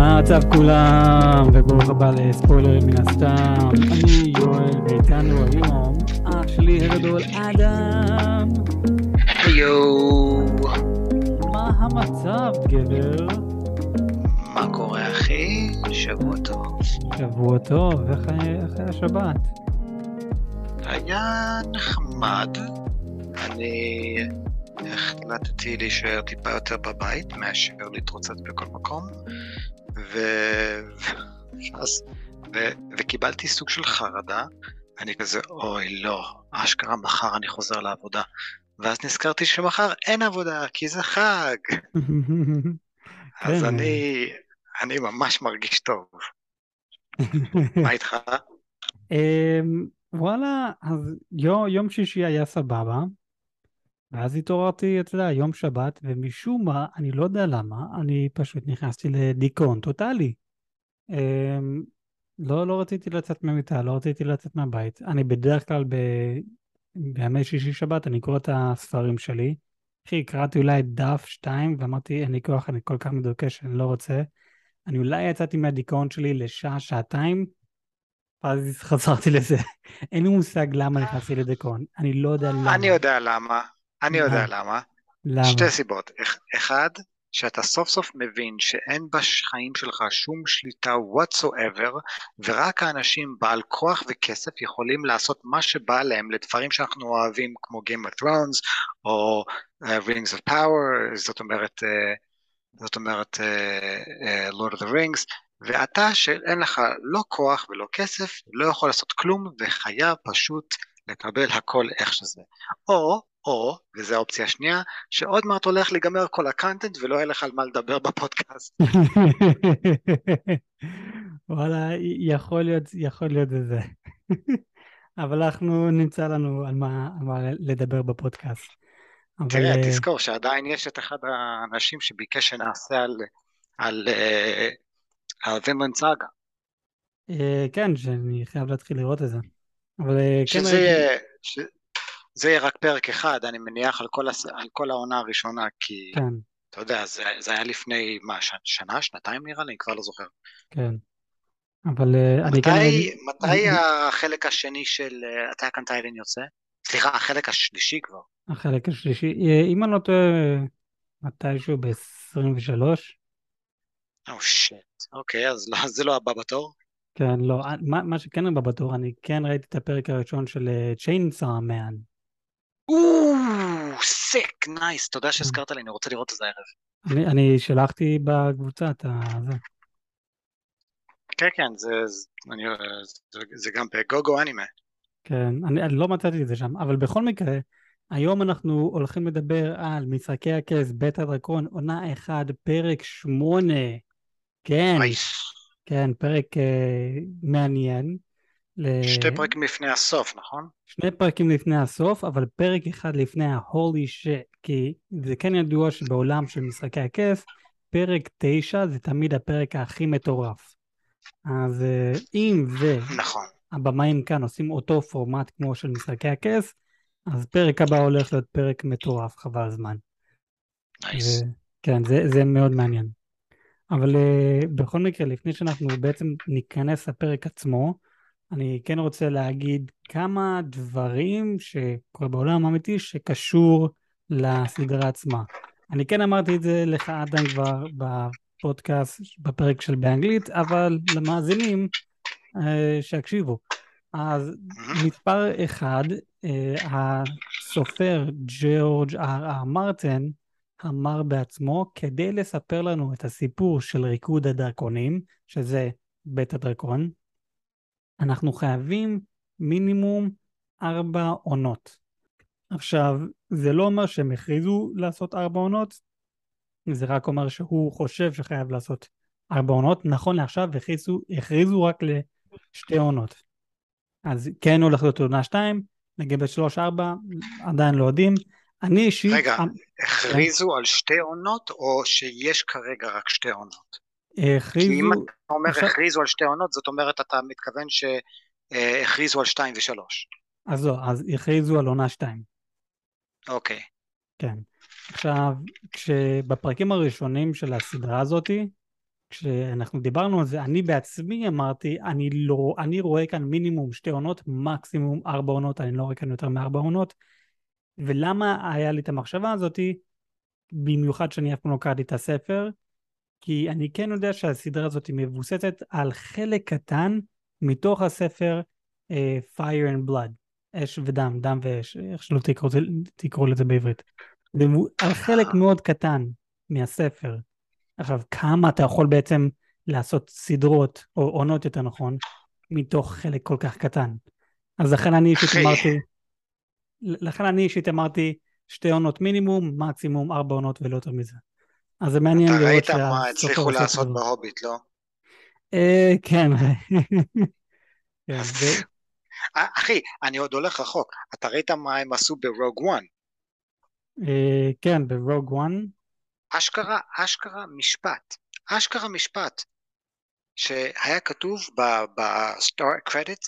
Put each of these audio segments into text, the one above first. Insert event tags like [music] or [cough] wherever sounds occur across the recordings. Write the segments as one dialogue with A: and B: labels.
A: מה המצב כולם, וברוך הבא לספוילרים מן הסתם. אני יואל, ואיתנו היום אח שלי הגדול אדם.
B: יואו,
A: מה המצב, גבר?
B: מה קורה אחי? שבוע טוב.
A: שבוע טוב, איך איך היה השבת?
B: היה נחמד. אני החלטתי להישאר טיפה יותר בבית מאשר להתרוצץ בכל מקום. ו... אז... ו... וקיבלתי סוג של חרדה. אני כזה, אוי לא, אשכרה מחר אני חוזר לעבודה. ואז נזכרתי שמחר אין עבודה, כי זה חג. [laughs] אז
A: כן.
B: אני, אני ממש מרגיש טוב. [laughs] מה איתך?
A: אמ, וואלה, אז יום שישי היה סבבה, ואז התעוררתי, אתה יודע, יום שבת, ומשום מה, אני לא יודע למה, אני פשוט נכנסתי לדיכאון טוטאלי. אמ, לא, לא רציתי לצאת מהמיטה, לא רציתי לצאת מהבית. אני בדרך כלל ב... בימי שישי שבת, אני קורא את הספרים שלי. אחי, קראתי אולי דף שתיים, ואמרתי, אין לי כוח, אני כל כך מדוכא שאני לא רוצה. אני אולי יצאתי מהדיכאון שלי לשעה, שעתיים, ואז חזרתי לזה. [laughs] אין לי מושג למה נכנסתי לדיכאון. אני לא יודע למה.
B: אני יודע למה. אני יודע למה.
A: למה?
B: שתי סיבות. אח- אחד, שאתה סוף סוף מבין שאין בחיים שלך שום שליטה whatsoever, ורק האנשים בעל כוח וכסף יכולים לעשות מה שבא להם לדברים שאנחנו אוהבים, כמו Game of Thrones, או uh, Rings of Power, זאת אומרת, uh, זאת אומרת uh, uh, Lord of the Rings, ואתה שאין לך לא כוח ולא כסף, לא יכול לעשות כלום, וחייב פשוט לקבל הכל איך שזה. או, או, וזו האופציה השנייה, שעוד מעט הולך להיגמר כל ה content ולא יהיה לך על מה לדבר בפודקאסט. [laughs]
A: וואלה, יכול להיות, יכול להיות זה. [laughs] אבל אנחנו נמצא לנו על מה, על מה לדבר בפודקאסט. אבל
B: תראה,
A: אה,
B: תזכור שעדיין יש את אחד האנשים שביקש שנעשה על, על, אה, על Vinland Saga.
A: אה, כן, שאני חייב להתחיל לראות את זה. אבל אה, כן
B: שזה. זה יהיה רק פרק אחד, אני מניח, על כל, הס... על כל העונה הראשונה, כי
A: כן,
B: אתה יודע, זה, זה היה לפני, מה, ש... שנה, שנתיים נראה לי? אני כבר לא זוכר.
A: כן. אבל אה, אני כן
B: מתי, מתי החלק השני של Attack on Titan יוצא? סליחה, החלק השלישי כבר.
A: החלק השלישי, אה, אם אני לא טועה, מתישהו ב-23?
B: oh shit, אוקיי, אז לא, זה לא הבא בתור.
A: כן, לא, אה, מה, מה שכן הבא בתור, אני כן ראיתי את הפרק הראשון של Chainsaw Man.
B: או, sick, nice, תודה שהזכרת לי, אני רוצה לראות את זה הערב.
A: אני, אני שלחתי בקבוצה את ה... זה.
B: כן, כן, זה, זה, אני, זה, זה גם ב Gogoanime.
A: כן, אני, אני לא מצאתי את זה שם, אבל בכל מקרה, היום אנחנו הולכים לדבר על משחקי הכס, בית הדרקון, עונה 1, פרק 8. כן. כן, פרק אה, מעניין. ל-
B: שתי פרקים לפני הסוף, נכון?
A: שני פרקים לפני הסוף, אבל פרק אחד לפני ה-holy shit, כי זה כן ידוע שבעולם של משחקי הכס, פרק 9 זה תמיד הפרק הכי מטורף. אז אה, אם
B: נכון.
A: והבמאים כאן עושים אותו פורמט כמו של משחקי הכס, אז פרק הבא הולך להיות פרק מטורף, חבל הזמן.
B: נייס.
A: ו- כן, זה, זה מאוד מעניין. אבל uh, בכל מקרה, לפני שאנחנו בעצם ניכנס לפרק עצמו, אני כן רוצה להגיד כמה דברים שקורה בעולם האמיתי שקשור לסדרה עצמה. אני כן אמרתי את זה לך, אדם, כבר בפודקאסט, בפרק של באנגלית, אבל למאזינים uh, שיקשיבו. אז מספר אחד, uh, הסופר ג'ורג' אר אר מרטין, אמר בעצמו, כדי לספר לנו את הסיפור של ריקוד הדרקונים, שזה בית הדרקון, אנחנו חייבים מינימום ארבע עונות. עכשיו, זה לא אומר שהם הכריזו לעשות ארבע עונות, זה רק אומר שהוא חושב שחייב לעשות ארבע עונות. נכון לעכשיו הכריזו, הכריזו רק לשתי עונות. אז כן הולך להיות עונה שתיים, לגבי שלוש ארבע עדיין לא יודעים. אני אישית...
B: רגע, הכריזו על שתי עונות, או שיש כרגע רק שתי עונות? כי אם
A: הכריזו...
B: אתה אומר
A: עכשיו-
B: הכריזו על שתי עונות, זאת אומרת אתה מתכוון שהכריזו על שתיים ושלוש.
A: אז לא, אז הכריזו על עונה שתיים.
B: אוקיי.
A: כן. עכשיו, כשבפרקים הראשונים של הסדרה הזאתי, כשאנחנו דיברנו על זה, אני בעצמי אמרתי, אני לא, אני רואה כאן מינימום שתי עונות, מקסימום ארבע עונות, אני לא רואה כאן יותר מארבע עונות. ולמה היה לי את המחשבה הזאתי? במיוחד שאני אף פעם לא קראתי את הספר, כי אני כן יודע שהסדרה הזאת מבוססת על חלק קטן מתוך הספר uh, Fire and Blood, אש ודם, דם ואש, איך שלא תקראו, תקראו לזה בעברית. על חלק מאוד קטן מהספר. עכשיו, כמה אתה יכול בעצם לעשות סדרות, או עונות יותר נכון, מתוך חלק כל כך קטן. אז לכן אני אישית אמרתי, לכן אני אישית אמרתי שתי עונות מינימום, מקסימום ארבע עונות ולא יותר מזה. אז זה מעניין
B: לראות שה... אתה ראית מה הצליחו לעשות בהוביט, לא?
A: אה, כן. [laughs]
B: כן אה, אחי, אני עוד הולך רחוק. אתה ראית מה הם עשו ברוג וואן?
A: אה, כן, ברוג וואן.
B: אשכרה, אשכרה משפט. אשכרה משפט. שהיה כתוב בסטארט קרדיט,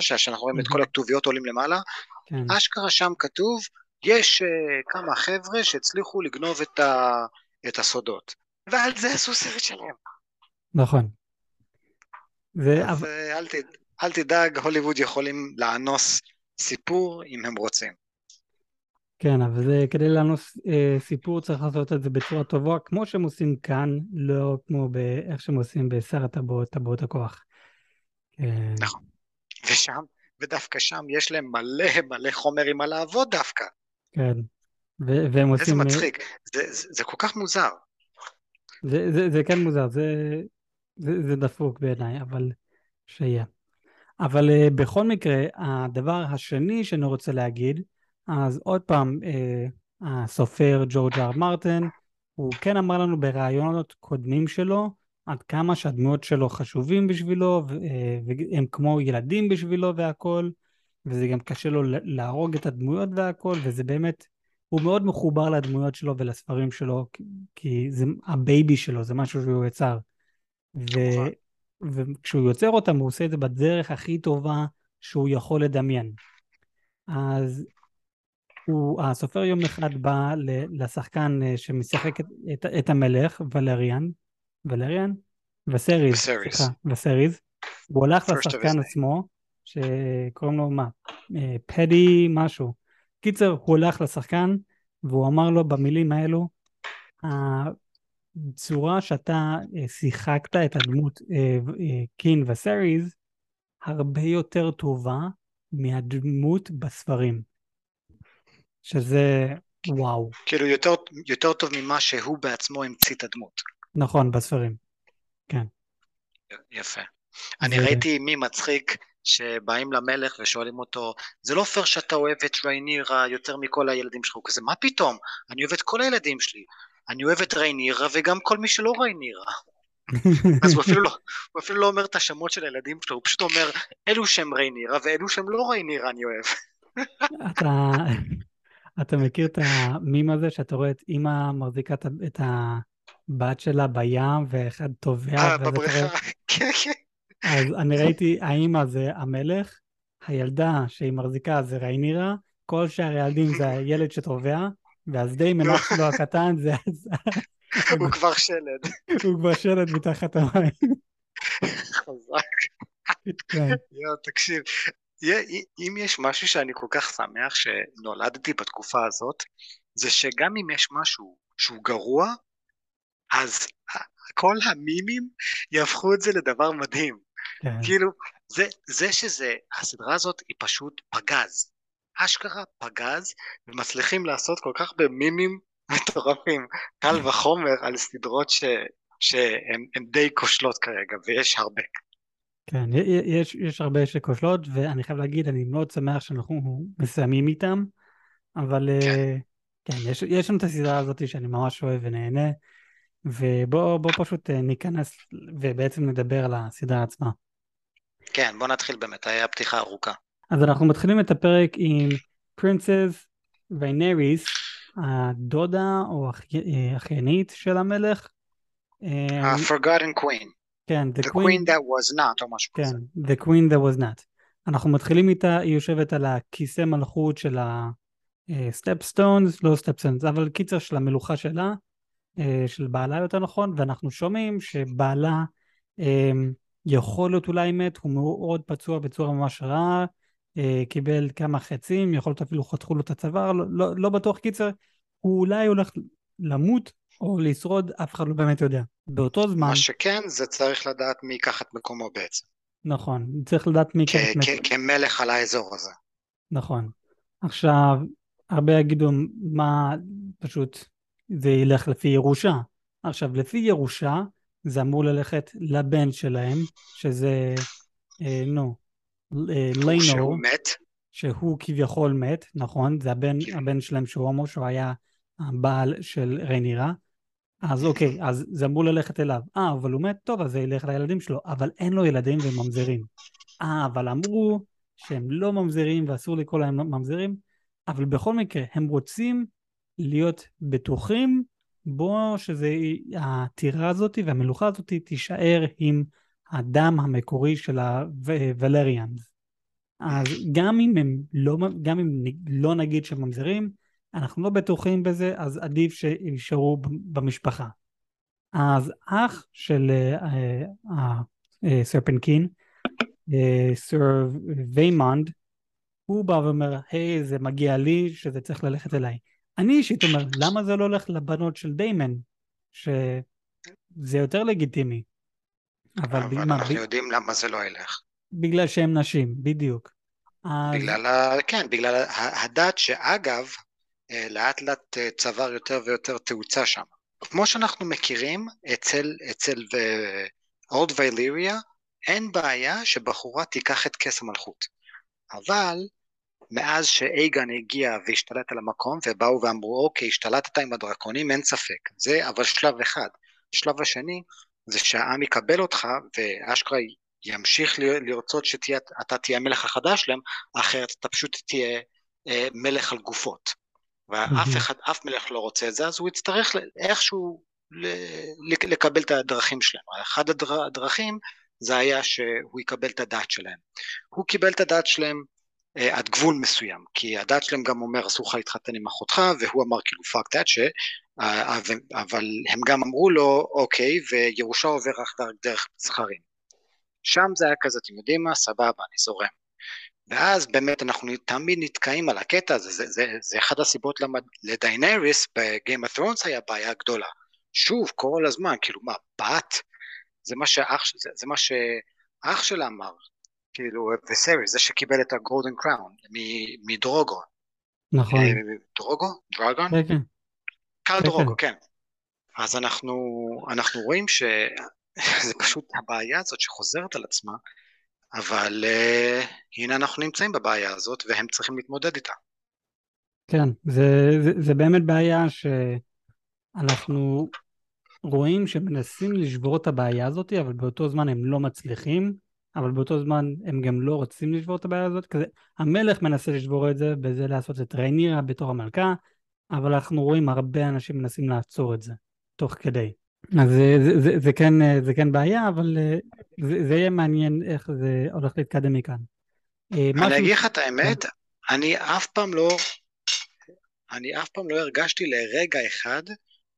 B: שאנחנו רואים את כל הכתוביות עולים למעלה, כן. אשכרה שם כתוב, יש uh, כמה חבר'ה שהצליחו לגנוב את, ה, את הסודות, ועל זה עשו סרט שלם.
A: נכון.
B: ו... אז uh, אל, תד... אל תדאג, הוליווד יכולים לאנוס סיפור אם הם רוצים.
A: כן, אבל זה כדי לאנוס אה, סיפור צריך לעשות את זה בצורה טובה, כמו שהם עושים כאן, לא כמו באיך שהם עושים בשר הטבעות, טבעות הכוח.
B: אה... נכון. ושם, ודווקא שם יש להם מלא מלא חומרים על לעבוד דווקא.
A: כן, ו- והם עושים...
B: איזה מצחיק, זה, זה, זה כל כך מוזר.
A: זה, זה, זה כן מוזר, זה, זה, זה דפוק בעיניי, אבל שיהיה. אבל uh, בכל מקרה, הדבר השני שאני רוצה להגיד, אז עוד פעם, אה, הסופר ג'ורג' אר מרטין, הוא כן אמר לנו בראיונות קודמים שלו, עד כמה שהדמויות שלו חשובים בשבילו, אה, והם כמו ילדים בשבילו והכל, וזה גם קשה לו להרוג את הדמויות והכל, וזה באמת, הוא מאוד מחובר לדמויות שלו ולספרים שלו, כי זה הבייבי שלו, זה משהו שהוא יצר. ו... וכשהוא יוצר אותם, הוא עושה את זה בדרך הכי טובה שהוא יכול לדמיין. אז הוא, הסופר יום אחד בא לשחקן אה, שמשחק את, את, את המלך, ולריאן, ולריאן? ויסריז, סליחה, ויסריז. הוא הלך לשחקן עצמו, שקוראים לו מה? אה, פדי משהו. קיצר, הוא הלך לשחקן, והוא אמר לו במילים האלו, הצורה שאתה אה, שיחקת את הדמות קין וסריז, הרבה יותר טובה מהדמות בספרים. שזה וואו.
B: כאילו יותר, יותר טוב ממה שהוא בעצמו המציא את הדמות.
A: נכון, בספרים. כן.
B: יפה. אני ראיתי מי מצחיק שבאים למלך ושואלים אותו, זה לא פייר שאתה אוהב את ריינירה יותר מכל הילדים שלך, הוא כזה, מה פתאום? אני אוהב את כל הילדים שלי. אני אוהב את ריינירה וגם כל מי שלא ריינירה. [laughs] אז הוא אפילו, לא, הוא אפילו לא אומר את השמות של הילדים שלו, הוא פשוט אומר, אלו שהם ריינירה ואלו שהם לא ריינירה אני אוהב.
A: אתה, אתה מכיר את המים הזה שאתה רואה את אימא מחזיקה את הבת שלה בים ואחד טובע?
B: אה, בבריכה, [laughs] כן, כן.
A: אז אני [laughs] ראיתי, האימא זה המלך, הילדה שהיא מחזיקה זה ריינירה, כל שאר הילדים זה הילד שטובע, ואז די מנח שלו הקטן זה...
B: הוא כבר שלד.
A: הוא כבר שלד מתחת המים.
B: חזק. כן. יואו, תקשיב, אם יש משהו שאני כל כך שמח שנולדתי בתקופה הזאת, זה שגם אם יש משהו שהוא גרוע, אז כל המימים יהפכו את זה לדבר מדהים. כן. כאילו, זה, זה שזה, הסדרה הזאת היא פשוט פגז. אשכרה פגז, ומצליחים לעשות כל כך במימים מטורפים. קל וחומר על סדרות שהן די כושלות כרגע, ויש הרבה.
A: כן, יש, יש הרבה שכושלות, ואני חייב להגיד, אני מאוד שמח שאנחנו מסיימים איתם, אבל כן, uh, כן יש, יש לנו את הסדרה הזאת שאני ממש אוהב ונהנה, ובואו פשוט uh, ניכנס ובעצם נדבר על הסדרה עצמה.
B: כן, בואו נתחיל באמת, היה פתיחה ארוכה.
A: אז אנחנו מתחילים את הפרק עם פרינסס ויינריס, הדודה או אה, אחיינית של המלך.
B: ה-forgotten queen.
A: כן,
B: The, the queen, queen that was not, או משהו
A: כזה. כן, The queen that was not. אנחנו מתחילים איתה, היא יושבת על הכיסא מלכות של ה-stepstones, לא stepstones, אבל קיצר של המלוכה שלה, אה, של בעלה יותר נכון, ואנחנו שומעים שבעלה אה, יכול להיות אולי מת, הוא מאוד פצוע בצורה ממש רעה, אה, קיבל כמה חצים, יכול להיות אפילו חתכו לו את הצוואר, לא, לא, לא בטוח קיצר, הוא אולי הולך למות או לשרוד, אף אחד לא באמת יודע. באותו זמן...
B: מה שכן, זה צריך לדעת מי ייקח את מקומו בעצם.
A: נכון, צריך לדעת מי ייקח
B: את מקומו. כמלך על האזור הזה.
A: נכון. עכשיו, הרבה יגידו מה, פשוט זה ילך לפי ירושה. עכשיו, לפי ירושה, זה אמור ללכת לבן שלהם, שזה, אה, נו, אה, ליינו.
B: שהוא מת.
A: שהוא כביכול מת, נכון? זה הבן, כן. הבן שלהם שהוא הומו, שהוא היה הבעל של ריינירה. אז אוקיי, אז זה אמור ללכת אליו. אה, אבל הוא מת? טוב, אז זה ילך לילדים שלו. אבל אין לו ילדים והם ממזרים. אה, אבל אמרו שהם לא ממזרים ואסור לקרוא להם ממזרים, אבל בכל מקרה, הם רוצים להיות בטוחים בו שהטירה הזאת והמלוכה הזאת תישאר עם הדם המקורי של הוולריאנס. אז גם אם הם לא, גם אם לא נגיד שהם ממזרים, אנחנו לא בטוחים בזה, אז עדיף שיישארו במשפחה. אז אח של הסרפנקין, סר ויימונד, הוא בא ואומר, היי, זה מגיע לי, שזה צריך ללכת אליי. אני אישית אומר, למה זה לא הולך לבנות של דיימן? שזה יותר לגיטימי.
B: אבל, אבל בגלל, אנחנו ב... יודעים למה זה לא ילך.
A: בגלל שהם נשים, בדיוק.
B: בגלל, אז... ה... כן, בגלל הדת שאגב, אה, לאט לאט אה, צבר יותר ויותר תאוצה שם. כמו שאנחנו מכירים, אצל, אצל אורד וייליריה, אין בעיה שבחורה תיקח את כס המלכות. אבל מאז שאייגן הגיע והשתלט על המקום ובאו ואמרו אוקיי השתלטת עם הדרקונים אין ספק. זה אבל שלב אחד. השלב השני זה שהעם יקבל אותך ואשכרה ימשיך לרצות שאתה תהיה המלך החדש שלהם אחרת אתה פשוט תהיה אה, מלך על גופות. ואף אחד אף מלך לא רוצה את זה אז הוא יצטרך איכשהו לקבל את הדרכים שלהם. אחד הדרכים זה היה שהוא יקבל את הדת שלהם. הוא קיבל את הדת שלהם עד גבול מסוים, כי הדת שלהם גם אומר אסור לך להתחתן עם אחותך, והוא אמר כאילו fuck דת, ש... אה, אבל הם גם אמרו לו אוקיי, וירושה עובר רק דרך זכרים. שם זה היה כזה, אתם יודעים מה, סבבה, אני זורם. ואז באמת אנחנו תמיד נתקעים על הקטע הזה, זה, זה, זה אחד הסיבות למה לדיינריס בגיים Thrones היה בעיה גדולה. שוב, כל הזמן, כאילו מה, בת? זה מה שאח, זה, זה מה שאח שלה אמר, כאילו, וסריס, זה שקיבל את הגולדן קראון מדרוגו.
A: נכון.
B: אה, דרוגו? דרגון?
A: כן, כן.
B: קל דרוגו, כן. אז אנחנו, אנחנו רואים שזה [laughs] פשוט הבעיה הזאת שחוזרת על עצמה, אבל uh, הנה אנחנו נמצאים בבעיה הזאת והם צריכים להתמודד איתה.
A: כן, זה, זה, זה באמת בעיה שאנחנו רואים שמנסים לשבור את הבעיה הזאת, אבל באותו זמן הם לא מצליחים. אבל באותו זמן הם גם לא רוצים לשבור את הבעיה הזאת, כזה המלך מנסה לשבור את זה, בזה לעשות את ריינירה בתור המלכה, אבל אנחנו רואים הרבה אנשים מנסים לעצור את זה, תוך כדי. אז זה, זה, זה, זה, כן, זה כן בעיה, אבל אה, זה, זה יהיה מעניין איך זה הולך להתקדם מכאן.
B: אה, אני אגיד לך את האמת, אני אף פעם לא, אני אף פעם לא הרגשתי לרגע אחד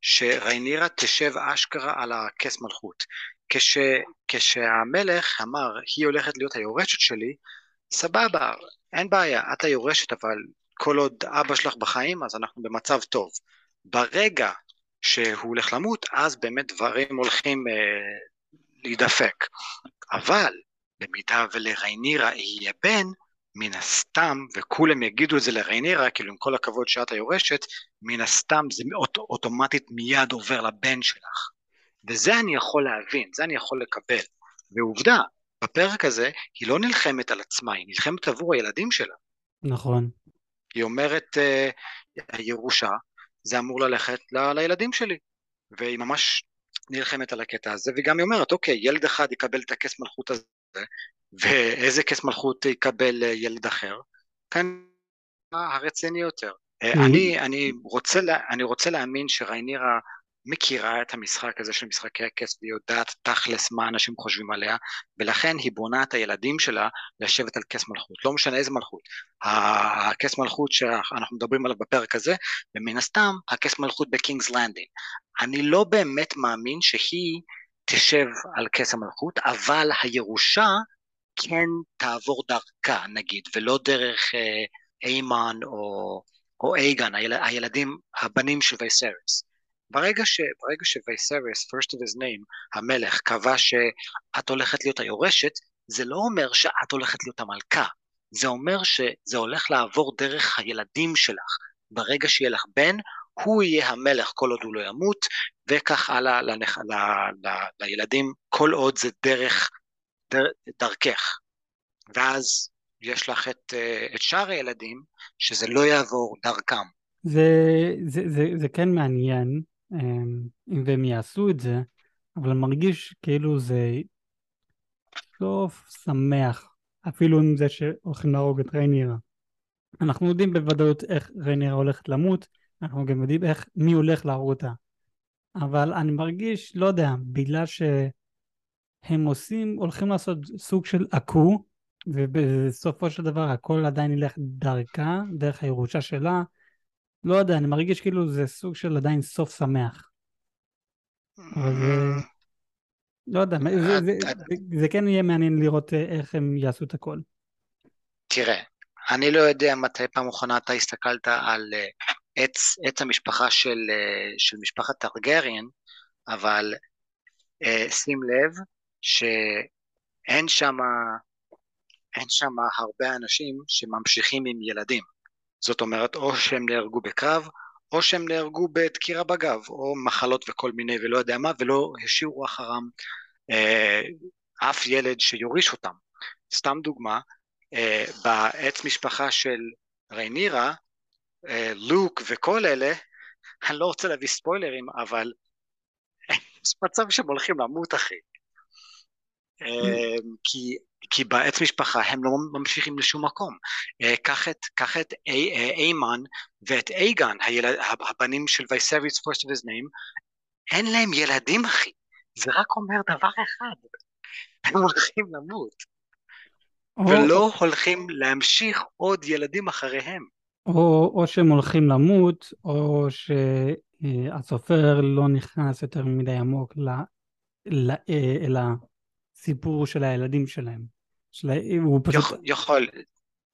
B: שריינירה תשב אשכרה על הכס מלכות. כש, כשהמלך אמר, היא הולכת להיות היורשת שלי, סבבה, אין בעיה, את היורשת, אבל כל עוד אבא שלך בחיים, אז אנחנו במצב טוב. ברגע שהוא הולך למות, אז באמת דברים הולכים אה, להידפק. אבל במידה ולריינירה יהיה בן, מן הסתם, וכולם יגידו את זה לריינירה, כאילו עם כל הכבוד שאת היורשת, מן הסתם זה אוט, אוטומטית מיד עובר לבן שלך. וזה אני יכול להבין, זה אני יכול לקבל. ועובדה, בפרק הזה היא לא נלחמת על עצמה, היא נלחמת עבור הילדים שלה.
A: נכון.
B: היא אומרת, uh, הירושה, זה אמור ללכת ל- לילדים שלי. והיא ממש נלחמת על הקטע הזה, וגם היא אומרת, אוקיי, ילד אחד יקבל את הכס מלכות הזה, ואיזה כס מלכות יקבל אה, ילד אחר? כאן הרציני יותר. אה, אני, אני, רוצה, אני רוצה להאמין שריינירה מכירה את המשחק הזה של משחקי הכס והיא יודעת תכלס מה אנשים חושבים עליה ולכן היא בונה את הילדים שלה לשבת על כס מלכות, לא משנה איזה מלכות. הכס מלכות שאנחנו מדברים עליו בפרק הזה ומן הסתם הכס מלכות בקינגס לנדינג. אני לא באמת מאמין שהיא תשב על כס המלכות אבל הירושה כן תעבור דרכה נגיד ולא דרך אה, איימן או, או אייגן, היל, הילדים, הבנים של וייסרס. ברגע, ש, ברגע שווייסריס, first of his name, המלך, קבע שאת הולכת להיות היורשת, זה לא אומר שאת הולכת להיות המלכה, זה אומר שזה הולך לעבור דרך הילדים שלך. ברגע שיהיה לך בן, הוא יהיה המלך כל עוד הוא לא ימות, וכך הלאה לנח... ל... ל... לילדים, כל עוד זה דרך, דר... דרכך. ואז יש לך את, אה, את שאר הילדים, שזה לא יעבור דרכם.
A: זה, זה, זה, זה כן מעניין, אם והם יעשו את זה, אבל מרגיש כאילו זה סוף שמח, אפילו עם זה שהולכים להרוג את ריינירה. אנחנו יודעים בוודאות איך ריינירה הולכת למות, אנחנו גם יודעים איך, מי הולך להרוג אותה. אבל אני מרגיש, לא יודע, בגלל שהם עושים, הולכים לעשות סוג של עקו, ובסופו של דבר הכל עדיין ילך דרכה, דרך הירושה שלה, לא יודע, אני מרגיש כאילו זה סוג של עדיין סוף שמח. אבל זה... לא יודע, זה, זה, זה, זה כן יהיה מעניין לראות אה, איך הם יעשו את הכל.
B: תראה, אני לא יודע מתי פעם אחרונה אתה הסתכלת על אה, עץ, עץ המשפחה של, אה, של משפחת טרגריאן, אבל שים לב שאין שם אין שם הרבה אנשים שממשיכים עם ילדים. זאת אומרת, או שהם נהרגו בקרב, או שהם נהרגו בדקירה בגב, או מחלות וכל מיני ולא יודע מה, ולא השאירו אחרם אה, אף ילד שיוריש אותם. סתם דוגמה, אה, בעץ משפחה של ריינירה, אה, לוק וכל אלה, [laughs] אני לא רוצה להביא ספוילרים, אבל [laughs] יש מצב שהם הולכים למות אחי. אה, כי כי בעץ משפחה הם לא ממשיכים לשום מקום. אה, קח את, קח את אה, איימן ואת אייגן, הילד, הבנים של וייסריוס of his name, אין להם ילדים אחי, זה רק אומר דבר אחד, הם הולכים למות, או... ולא הולכים להמשיך עוד ילדים אחריהם.
A: או, או שהם הולכים למות, או שהסופר לא נכנס יותר מדי עמוק ל, ל, אה, אל הסיפור של הילדים שלהם. של... הוא פשוט... יכול,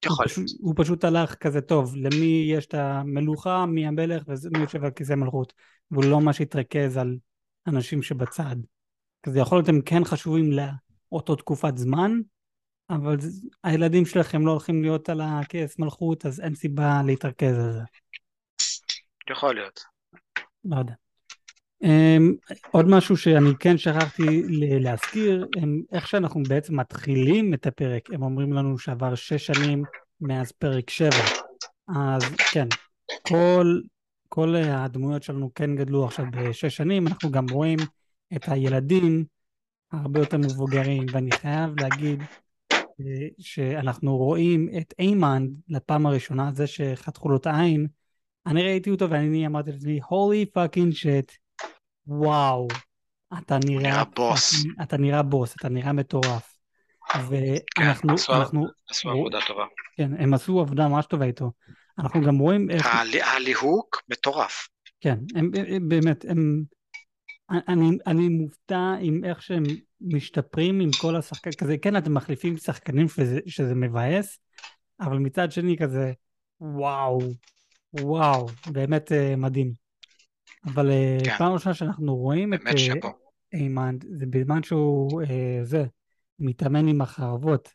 B: יכול.
A: הוא פשוט, הוא פשוט הלך כזה טוב, למי יש את המלוכה, מי המלך ומי יושב על כיסא מלכות, והוא לא ממש התרכז על אנשים שבצד. כזה יכול להיות הם כן חשובים לאותו תקופת זמן, אבל הילדים שלכם לא הולכים להיות על הכס מלכות, אז אין סיבה להתרכז על זה.
B: יכול להיות.
A: לא יודע. Um, עוד משהו שאני כן שכחתי להזכיר, הם, איך שאנחנו בעצם מתחילים את הפרק, הם אומרים לנו שעבר שש שנים מאז פרק שבע, אז כן, כל, כל הדמויות שלנו כן גדלו עכשיו בשש שנים, אנחנו גם רואים את הילדים הרבה יותר מבוגרים, ואני חייב להגיד uh, שאנחנו רואים את איימן לפעם הראשונה, זה שחתכו לו את העין, אני ראיתי אותו ואני אמרתי לעצמי, holy fucking shit, וואו, אתה נראה...
B: נראה בוס.
A: אתה נראה בוס, אתה נראה מטורף. ואנחנו...
B: כן, עשו, אנחנו, עשו עבודה טובה.
A: כן, הם עשו עבודה ממש טובה איתו. אנחנו גם רואים איך...
B: הליהוק מטורף.
A: כן, הם, הם באמת, הם... אני, אני מופתע עם איך שהם משתפרים עם כל השחקנים, כזה, כן, אתם מחליפים שחקנים שזה, שזה מבאס, אבל מצד שני כזה, וואו, וואו, באמת uh, מדהים. אבל אה, כן. פעם ראשונה שאנחנו רואים את אה, איימן, זה בזמן שהוא אה, זה, מתאמן עם החרבות.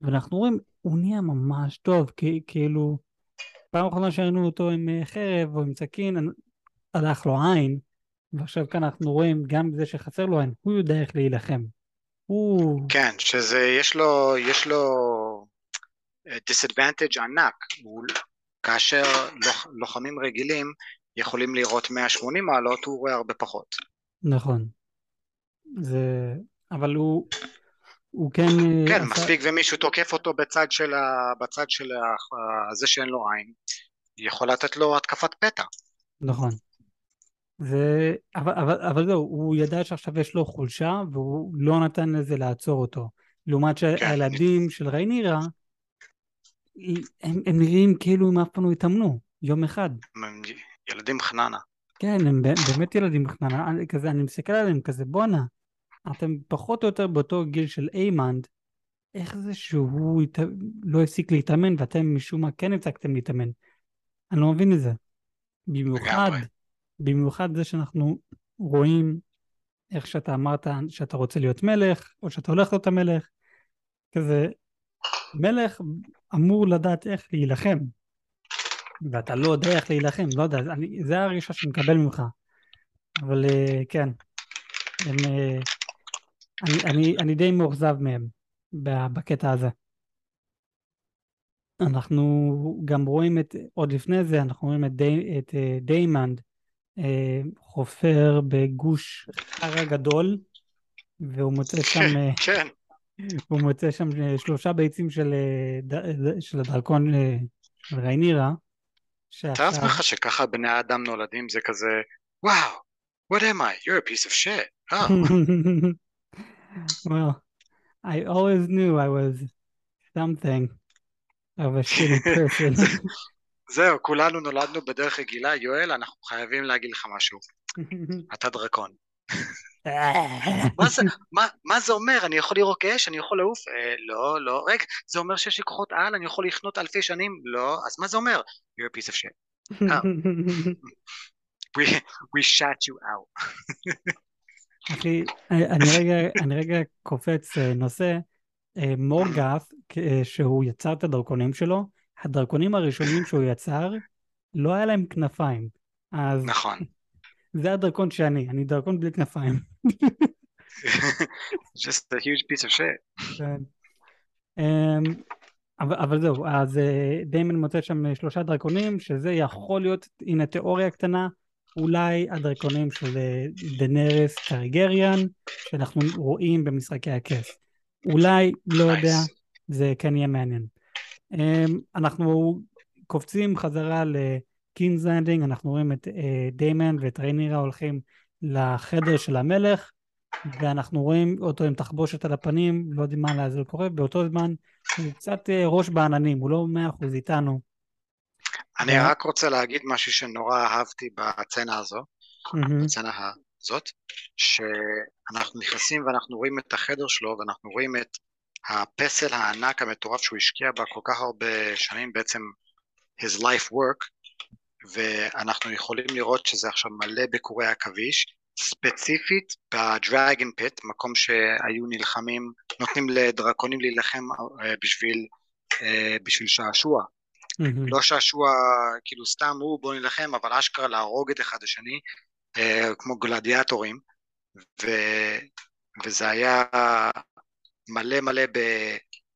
A: ואנחנו רואים, הוא נהיה ממש טוב, כאילו, פעם אחרונה שראינו אותו עם חרב או עם סכין, הלך לו עין, ועכשיו כאן אנחנו רואים גם זה שחסר לו עין, הוא יודע איך להילחם. הוא...
B: כן, שזה, יש לו, יש לו disadvantage ענק, הוא, כאשר לוח, לוחמים רגילים יכולים לראות 180 מעלות, הוא רואה הרבה פחות.
A: נכון. זה... אבל הוא... הוא כן...
B: כן, עשה... מספיק ומישהו תוקף אותו בצד של, ה... בצד של ה... זה שאין לו עין, יכול לתת לו התקפת פתע.
A: נכון. זה, אבל, אבל, אבל זהו, הוא ידע שעכשיו יש לו חולשה, והוא לא נתן לזה לעצור אותו. לעומת
B: כן.
A: שהילדים של ריינירה, הם, הם נראים כאילו הם אף פעם לא התאמנו, יום אחד.
B: ילדים חננה.
A: כן, הם באמת ילדים חננה, אני- כזה, אני מסתכל עליהם כזה, בואנה, אתם פחות או יותר באותו גיל של איימנד, איך זה שהוא הת... לא הפסיק להתאמן ואתם משום מה כן הפסקתם להתאמן? אני לא מבין את זה. במיוחד. במיוחד זה שאנחנו רואים איך שאתה אמרת שאתה רוצה להיות מלך, או שאתה הולך להיות המלך, כזה, מלך אמור לדעת איך להילחם, ואתה לא יודע איך להילחם, לא יודע, אני, זה הרגשה שאני מקבל ממך. אבל אה, כן, הם, אה, אני, אני, אני די מאוכזב מהם בקטע הזה. אנחנו גם רואים את, עוד לפני זה, אנחנו רואים את, די, את אה, דיימון אה, חופר בגוש חרא גדול, והוא מוצא שם, אה,
B: כן,
A: הוא מוצא שם שלושה ביצים של, של הדרקון של ריינירה,
B: תאר. לעצמך שככה בני האדם נולדים זה כזה, וואו, what am I? You're a piece of shit. Oh. [laughs]
A: well, I always knew I was something of a shitty [laughs] person. [laughs]
B: זהו, כולנו נולדנו בדרך רגילה, יואל, אנחנו חייבים להגיד לך משהו. אתה דרקון. מה זה, מה, מה זה אומר? אני יכול לירוק אש? אני יכול לעוף? אה, לא, לא. רגע, זה אומר שיש לי כוחות על? אני יכול לחיות אלפי שנים? לא. אז מה זה אומר? You're a piece of shit. [laughs] We, [laughs] we shut you out.
A: אחי, אני רגע, אני רגע קופץ אה, נושא, אה, מורגף, אה, שהוא יצר את הדרכונים שלו, הדרכונים הראשונים שהוא יצר, לא היה להם כנפיים. אז
B: נכון. [laughs]
A: זה הדרכון שאני, אני דרכון בלי כנפיים.
B: Just a huge piece of shit.
A: כן. אמ, אבל, אבל זהו, אז אה, דיימן מוצא שם שלושה דרקונים, שזה יכול להיות, הנה תיאוריה קטנה, אולי הדרקונים של אה, דנרס טרגריאן, שאנחנו רואים במשחקי הכס. אולי, לא יודע. זה כן יהיה מעניין. אמ, אנחנו קופצים חזרה לקינגס לנדינג, אנחנו רואים את אה, דיימן ואת ריינירה הולכים לחדר של המלך, ואנחנו רואים אותו עם תחבושת על הפנים, לא יודעים מה לעזאזל קורה, באותו זמן הוא קצת אה, ראש בעננים, הוא לא מאה אחוז איתנו.
B: אני
A: ו-
B: רק רוצה להגיד משהו שנורא אהבתי בצנה הזו, בצנה הזאת, שאנחנו נכנסים ואנחנו רואים את החדר שלו ואנחנו רואים את הפסל הענק המטורף שהוא השקיע בה כל כך הרבה שנים, בעצם his life work, ואנחנו יכולים לראות שזה עכשיו מלא בקורי עכביש, ספציפית בדרגן פיט, מקום שהיו נלחמים, נותנים לדרקונים להילחם אה, בשביל, אה, בשביל שעשוע.
A: מהמם.
B: לא שעשוע כאילו סתם הוא בוא נילחם, אבל אשכרה להרוג את אחד השני, אה, כמו גלדיאטורים, ו, וזה היה מלא מלא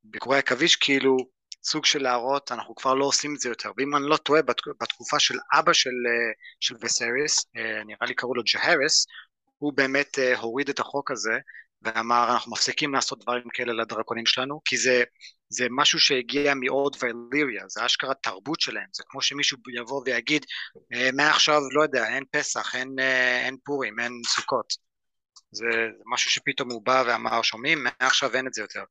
B: בקורי עכביש, כאילו סוג של להראות, אנחנו כבר לא עושים את זה יותר, ואם אני לא טועה, בת- בתקופה של אבא של, אה, של וסריס, אה, נראה לי קראו לו ג'הרס, הוא באמת אה, הוריד את החוק הזה, ואמר אנחנו מפסיקים לעשות דברים כאלה לדרקונים שלנו, כי זה, זה משהו שהגיע מאוד ואליריה, זה אשכרה תרבות שלהם, זה כמו שמישהו יבוא ויגיד, "אה, מעכשיו, לא יודע, אין פסח, אין, אין פורים, אין סוכות. זה, משהו שפתאום הוא בא ואמר, שומעים, מעכשיו אין את זה יותר.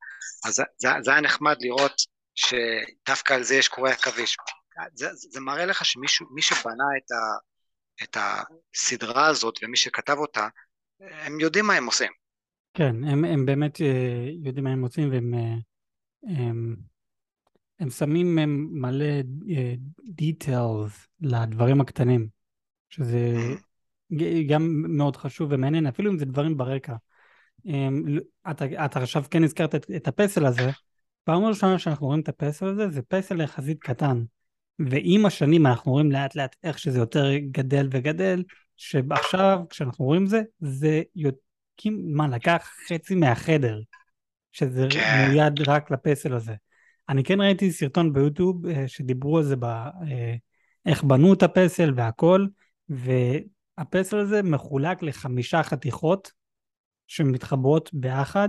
B: אז זה, זה היה נחמד לראות שדווקא על זה יש קורי עכביש. זה, זה, מראה לך שמישהו, מי שבנה את, ה, את הסדרה הזאת ומי שכתב אותה, הם יודעים מה הם עושים.
A: כן, הם, הם באמת אה, יודעים מה הם רוצים והם אה, הם, הם שמים הם מלא דיטלס לדברים הקטנים, שזה ג- גם מאוד חשוב ומעניין, אפילו אם זה דברים ברקע. אתה, אתה עכשיו כן הזכרת את, את הפסל הזה, פעם ראשונה שאנחנו רואים את הפסל הזה, זה פסל יחסית קטן. ועם השנים אנחנו רואים לאט לאט איך שזה יותר גדל וגדל, שעכשיו כשאנחנו רואים זה, זה מה, לקח חצי מהחדר, שזה
B: כן.
A: מיועד רק לפסל הזה. אני כן ראיתי סרטון ביוטיוב אה, שדיברו על זה, ב, אה, איך בנו את הפסל והכל, והפסל הזה מחולק לחמישה חתיכות שמתחברות ביחד,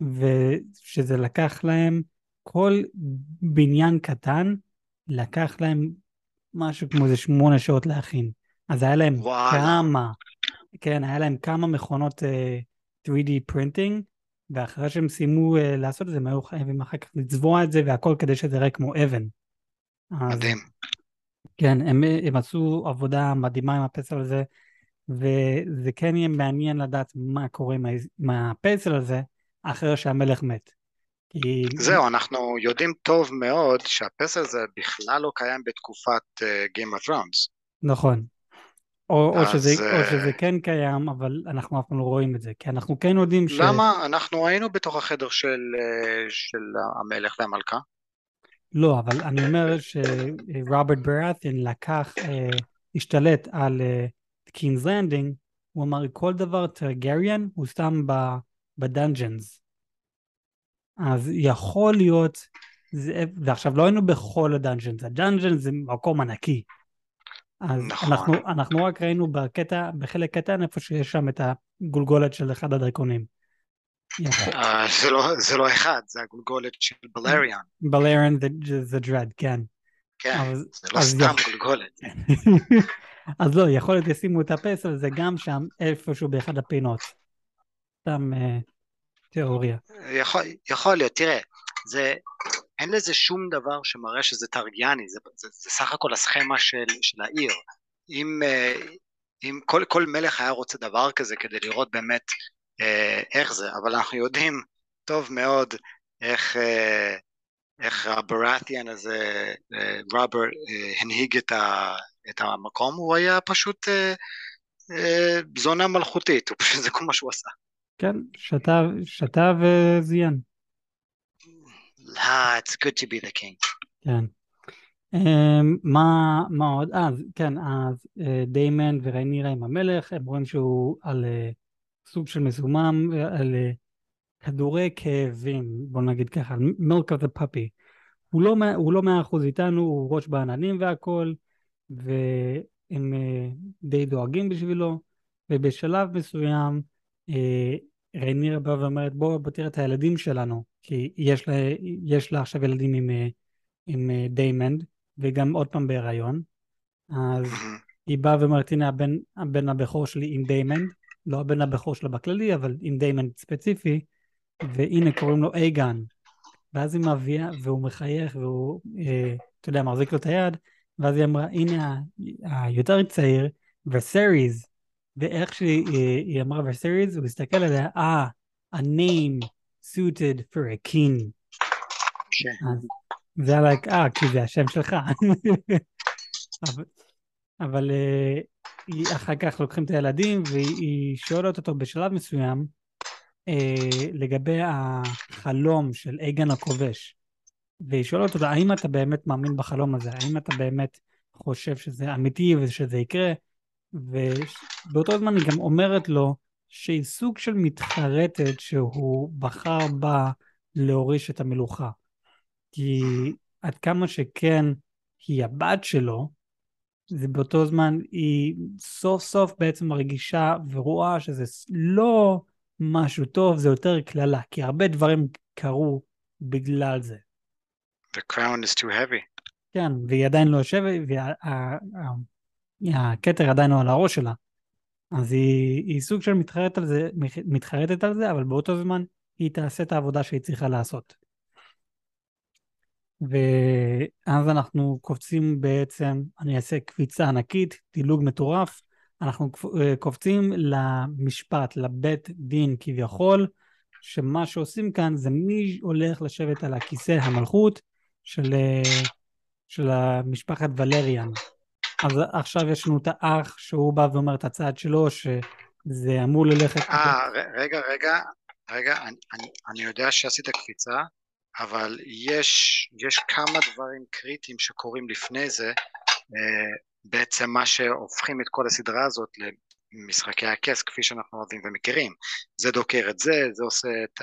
A: ושזה לקח להם, כל בניין קטן לקח להם משהו כמו איזה שמונה שעות להכין. אז היה להם
B: וואלה.
A: כמה, כן, היה להם כמה מכונות uh, 3D printing, ואחרי שהם סיימו uh, לעשות את זה, הם היו חייבים אחר כך לצבוע את זה והכל כדי שזה יראה כמו אבן. אז,
B: מדהים.
A: כן, הם, הם עשו עבודה מדהימה עם הפסל הזה, וזה כן יהיה מעניין לדעת מה קורה עם הפסל הזה אחרי שהמלך מת. כי...
B: זהו, אנחנו יודעים טוב מאוד שהפסל הזה בכלל לא קיים בתקופת uh, Game of Thrones.
A: נכון. או, או,
B: אז,
A: שזה, או
B: אה,
A: שזה כן קיים, אבל אנחנו אף פעם לא רואים את זה, כי אנחנו כן יודעים ש...
B: למה? אנחנו היינו בתוך החדר של, אה, של המלך והמלכה.
A: לא, אבל אני אומר שרוברט בראת'ין לקח, אה, השתלט על קינס לנדינג, הוא אמר כל דבר טרגריאן הוא סתם ב dungeons. אז יכול להיות, זה, ועכשיו לא היינו בכל ה dungeons, ה dungeons זה מקום ענקי. אז
B: נכון.
A: אנחנו, אנחנו רק ראינו בקטע, בחלק קטן איפה שיש שם את הגולגולת של אחד הדרקונים.
B: אה, זה, לא, זה לא אחד, זה הגולגולת של בלריאן.
A: בלריאן the dread, כן.
B: כן,
A: אבל-
B: זה לא סתם
A: יכול-
B: גולגולת. [laughs]
A: אז לא, יכול להיות ישימו את הפסל, זה גם שם איפשהו באחד הפינות. סתם אה, תיאוריה.
B: יכול, יכול להיות, תראה, זה, אין לזה שום דבר שמראה שזה טרגיאני, זה, זה, זה סך הכל הסכמה של, של העיר. אם, אה, אם כל, כל מלך היה רוצה דבר כזה כדי לראות באמת אה, איך זה, אבל אנחנו יודעים טוב מאוד איך, אה, איך הברתיאן הזה, אה, רובר, אה, הנהיג את, ה, את המקום, הוא היה פשוט אה, אה, זונה מלכותית, זה כל מה שהוא עשה.
A: כן, שתה, שתה וזיין.
B: Ah, it's good to be the king.
A: כן. אמ, מה, מה עוד? אה, אז- כן, אז אה, דיימן וריינירה עם המלך, הם רואים שהוא על אה, סוג של מסומם, אה, על אה, כדורי כאבים, בוא נגיד ככה, milk of the poppy. הוא לא, מאה- אחוז איתנו, הוא ראש בעננים והכל, והם אה, די דואגים בשבילו, ובשלב מסוים אה, ריינירה באה ואומרת, בוא, בוא תראה את הילדים שלנו, כי יש לה, יש לה עכשיו ילדים עם... אה, עם אה, דיימון, וגם עוד פעם בהיריון. אז היא באה ואומרת, הנה הבן, הבן הבכור שלי עם דיימנד, לא הבן הבכור שלה בכללי, אבל עם דיימנד ספציפי, והנה קוראים לו אייגן. ואז היא מביאה, והוא מחייך, והוא, אה, אתה יודע, מחזיק לו את היד, ואז היא אמרה, הנה היותר צעיר, וסריז. ואיך שהיא אה, אמרה וסריז, הוא הסתכל עליה, אה, a name suited for a king.
B: כן.
A: זה היה like, אה, כי זה השם שלך. [laughs] אבל, אה, אחר כך לוקחים את הילדים והיא שואלת אותו בשלב מסוים אה, לגבי החלום של איגן הכובש. והיא שואלת אותו, האם אתה באמת מאמין בחלום הזה? האם אתה באמת חושב שזה אמיתי ושזה יקרה? ובאותו זמן היא גם אומרת לו שהיא סוג של מתחרטת שהוא בחר בה להוריש את המלוכה. כי עד כמה שכן היא הבת שלו, זה באותו זמן היא סוף סוף בעצם מרגישה ורואה שזה לא משהו טוב, זה יותר קללה, כי הרבה דברים קרו בגלל זה.
B: The crown is too heavy.
A: כן, והיא עדיין לא יושבת, והכתר עדיין לא על הראש שלה. אז היא, היא סוג של מתחרטת על, זה, מתחרטת על זה, אבל באותו זמן היא תעשה את העבודה שהיא צריכה לעשות. ואז אנחנו קופצים בעצם, אני אעשה קפיצה ענקית, דילוג מטורף, אנחנו קופצים למשפט, לבית דין כביכול, שמה שעושים כאן זה מי הולך לשבת על הכיסא המלכות של, של המשפחת ולריאן. אז עכשיו יש לנו את האח שהוא בא ואומר את הצעד שלו, שזה אמור ללכת...
B: אה, רגע, רגע, רגע, אני, אני, יודע שעשית קפיצה, אבל יש, יש כמה דברים קריטיים שקורים לפני זה, בעצם מה שהופכים את כל הסדרה הזאת למשחקי הכס כפי שאנחנו אוהבים ומכירים. זה דוקר את זה, זה עושה את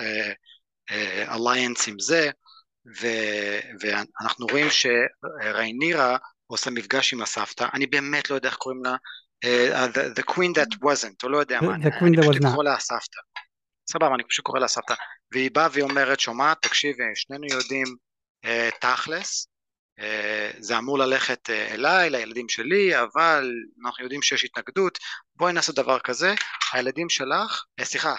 B: אליינס עם זה, ו, ואנחנו רואים שריינירה עושה מפגש עם הסבתא, אני באמת לא יודע איך קוראים לה, uh, the, the queen that wasn't, או לא יודע מה, אני, אני פשוט קורא לה הסבתא. סבבה, אני פשוט קורא לה סבתא. והיא באה והיא אומרת, שומעת, תקשיבי, שנינו יודעים uh, תכלס, אה, זה אמור ללכת אה, אליי, לילדים שלי, אבל אנחנו יודעים שיש התנגדות, בואי נעשה דבר כזה, הילדים שלך, אה, סליחה,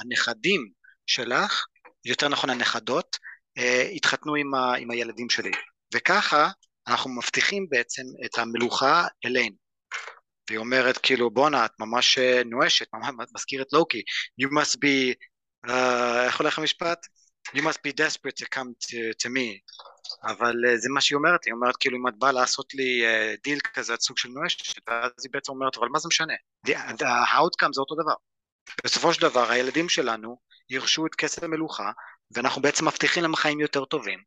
B: הנכדים שלך, יותר נכון הנכדות, התחתנו עם, ה, עם הילדים שלי, וככה אנחנו מבטיחים בעצם את המלוכה אלינו. והיא אומרת כאילו בואנה את ממש נואשת, ממש מזכיר את לוקי, you must be, uh, איך הולך המשפט? you must be desperate to come to, to me אבל uh, זה מה שהיא אומרת, היא אומרת כאילו אם את באה לעשות לי uh, דיל כזה, סוג של נואשת, ואז היא בעצם אומרת אבל מה זה משנה, ה-outcome זה אותו דבר. בסופו של דבר הילדים שלנו ירשו את כסף המלוכה ואנחנו בעצם מבטיחים להם חיים יותר טובים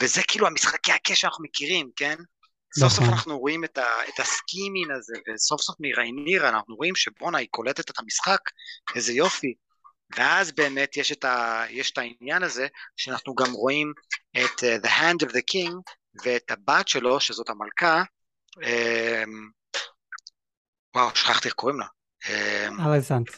B: וזה כאילו המשחקי הקש שאנחנו מכירים, כן? סוף סוף נכון. אנחנו רואים את, ה, את הסקימין הזה, וסוף סוף מרייניר אנחנו רואים שבואנה היא קולטת את המשחק, איזה יופי, ואז באמת יש את, ה, יש את העניין הזה שאנחנו גם רואים את uh, The Hand of the King ואת הבת שלו שזאת המלכה um, וואו שכחתי איך קוראים לה
A: אלסנט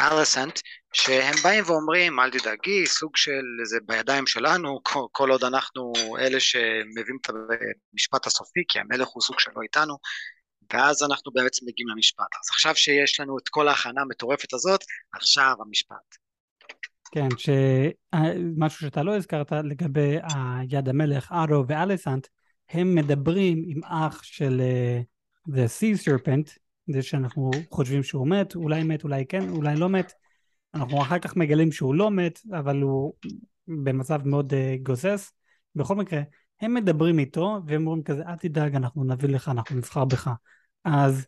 B: אלסנט שהם באים ואומרים אל תדאגי סוג של זה בידיים שלנו כל, עוד אנחנו אלה שמביאים את המשפט הסופי כי המלך הוא סוג שלו איתנו ואז אנחנו בעצם מגיעים למשפט. אז עכשיו שיש לנו את כל ההכנה המטורפת הזאת, עכשיו המשפט.
A: כן, שמשהו שאתה לא הזכרת לגבי יד המלך, ארו ואליסנט, הם מדברים עם אח של uh, The Sea Serpent, זה שאנחנו חושבים שהוא מת, אולי מת, אולי כן, אולי לא מת. אנחנו אחר כך מגלים שהוא לא מת, אבל הוא במצב מאוד uh, גוסס. בכל מקרה, הם מדברים איתו, והם אומרים כזה, אל תדאג, אנחנו נביא לך, אנחנו נבחר בך. אז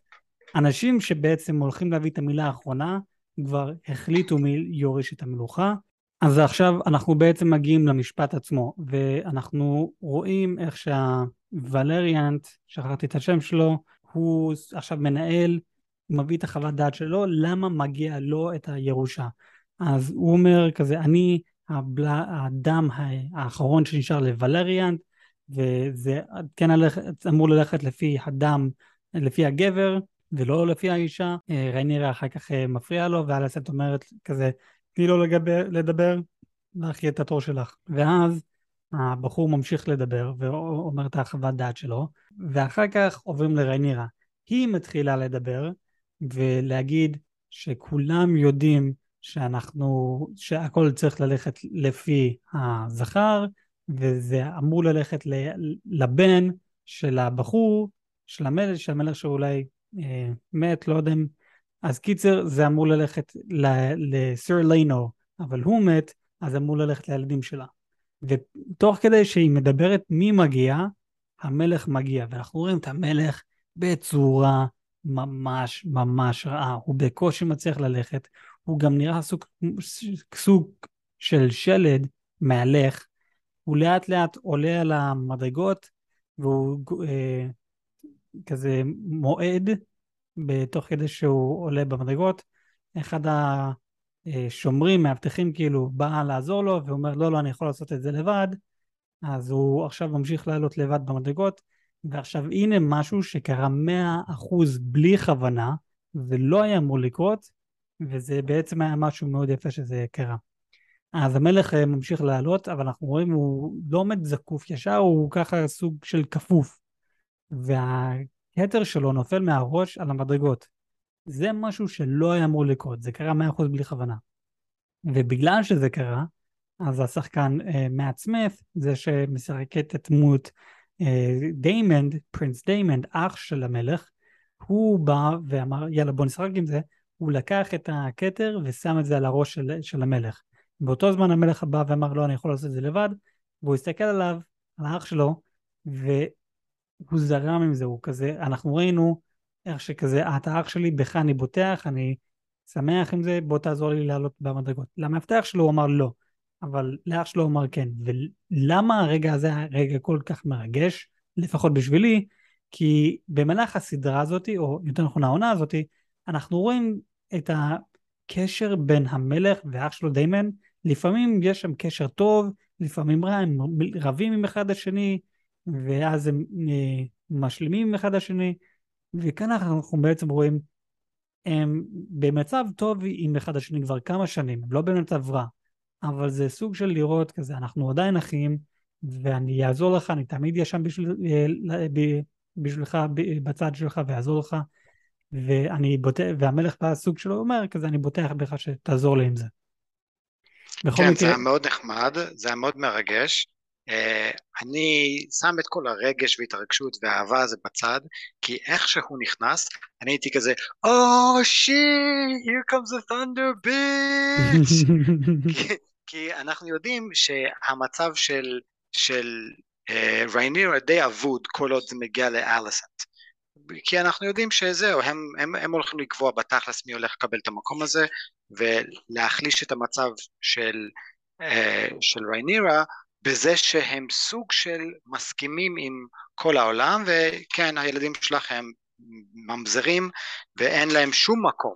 A: אנשים שבעצם הולכים להביא את המילה האחרונה כבר החליטו מי יורש את המלוכה אז עכשיו אנחנו בעצם מגיעים למשפט עצמו ואנחנו רואים איך שהוולריאנט, שכחתי את השם שלו, הוא עכשיו מנהל, מביא את החוות דעת שלו למה מגיע לו את הירושה אז הוא אומר כזה אני האדם האחרון שנשאר לוולריאנט וזה כן הלך, אמור ללכת לפי הדם לפי הגבר ולא לפי האישה. אה, רייניר אחר כך אה, מפריע לו, ואלסט אומרת כזה, תני לו לגבר, לדבר, יהיה את התור שלך. ואז הבחור ממשיך לדבר ואומר את החוות דעת שלו, ואחר כך עוברים לריינירה. היא מתחילה לדבר ולהגיד שכולם יודעים שאנחנו, שהכל צריך ללכת לפי הזכר, וזה אמור ללכת לבן של הבחור, של המלך, של המלך שאולי אה, מת, לא יודע אם... אז קיצר, זה אמור ללכת לסר לינו, אבל הוא מת, אז אמור ללכת לילדים שלה. ותוך כדי שהיא מדברת מי מגיע, המלך מגיע, ואנחנו רואים את המלך בצורה ממש ממש רעה, הוא בקושי מצליח ללכת, הוא גם נראה סוג, סוג של שלד מהלך, הוא לאט לאט עולה על המדרגות, והוא אה, כזה מועד בתוך כדי שהוא עולה במדרגות. אחד השומרים, מאבטחים כאילו, בא לעזור לו ואומר לא, לא, אני יכול לעשות את זה לבד. אז הוא עכשיו ממשיך לעלות לבד במדרגות. ועכשיו הנה משהו שקרה מאה אחוז בלי כוונה, ולא היה אמור לקרות, וזה בעצם היה משהו מאוד יפה שזה קרה. אז המלך אה, ממשיך לעלות, אבל אנחנו רואים הוא לא עומד זקוף ישר, הוא ככה סוג של כפוף. והכתר שלו נופל מהראש על המדרגות. זה משהו שלא היה אמור לקרות, זה קרה 100% בלי כוונה. ובגלל שזה קרה, אז השחקן אה, מאט סמית, זה שמשחק את דמות אה, דיימנד, prince דיימנד, אח של המלך, הוא בא ואמר יאללה בוא נשחק עם זה, הוא לקח את הכתר ושם את זה על הראש של, של המלך. באותו זמן המלך בא ואמר לא אני יכול לעשות את זה לבד, והוא הסתכל עליו, על האח שלו, ו... הוא זרם עם זה, הוא כזה, אנחנו ראינו איך שכזה, אה, אתה אח שלי, בך אני בוטח, אני שמח עם זה, בוא תעזור לי לעלות במדרגות. למאבטח שלו הוא אמר לא, אבל לאח שלו הוא אמר כן. ולמה הרגע הזה היה רגע כל כך מרגש, לפחות בשבילי? כי במהלך הסדרה הזאת, או יותר נכון העונה הזאת, אנחנו רואים את הקשר בין המלך ואח שלו דיימן, לפעמים יש שם קשר טוב, לפעמים רע, הם רבים עם אחד השני, ואז הם אה, משלימים אחד לשני, וכאן אנחנו בעצם רואים הם במצב טוב עם אחד השני כבר כמה שנים, הם לא במצב רע, אבל זה סוג של לראות כזה, אנחנו עדיין אחים, ואני אעזור לך, אני תמיד אהיה שם בשביל, אה, בשבילך, בצד שלך ואעזור לך, ואני בוטח, והמלך בסוג שלו אומר כזה, אני בוטח בך שתעזור לי עם זה.
B: כן, מקרה... זה היה מאוד נחמד, זה היה מאוד מרגש. Uh, אני שם את כל הרגש והתרגשות והאהבה הזה בצד, כי איך שהוא נכנס, אני הייתי כזה, Oh shit, here comes the thunder bitch! [laughs] כי, כי אנחנו יודעים שהמצב של, של uh, רייניר די אבוד כל עוד זה מגיע לאליסנט. כי אנחנו יודעים שזהו, הם, הם, הם הולכים לקבוע בתכלס מי הולך לקבל את המקום הזה ולהחליש את המצב של, uh, של ריינירה בזה שהם סוג של מסכימים עם כל העולם וכן הילדים שלכם ממזרים ואין להם שום מקום,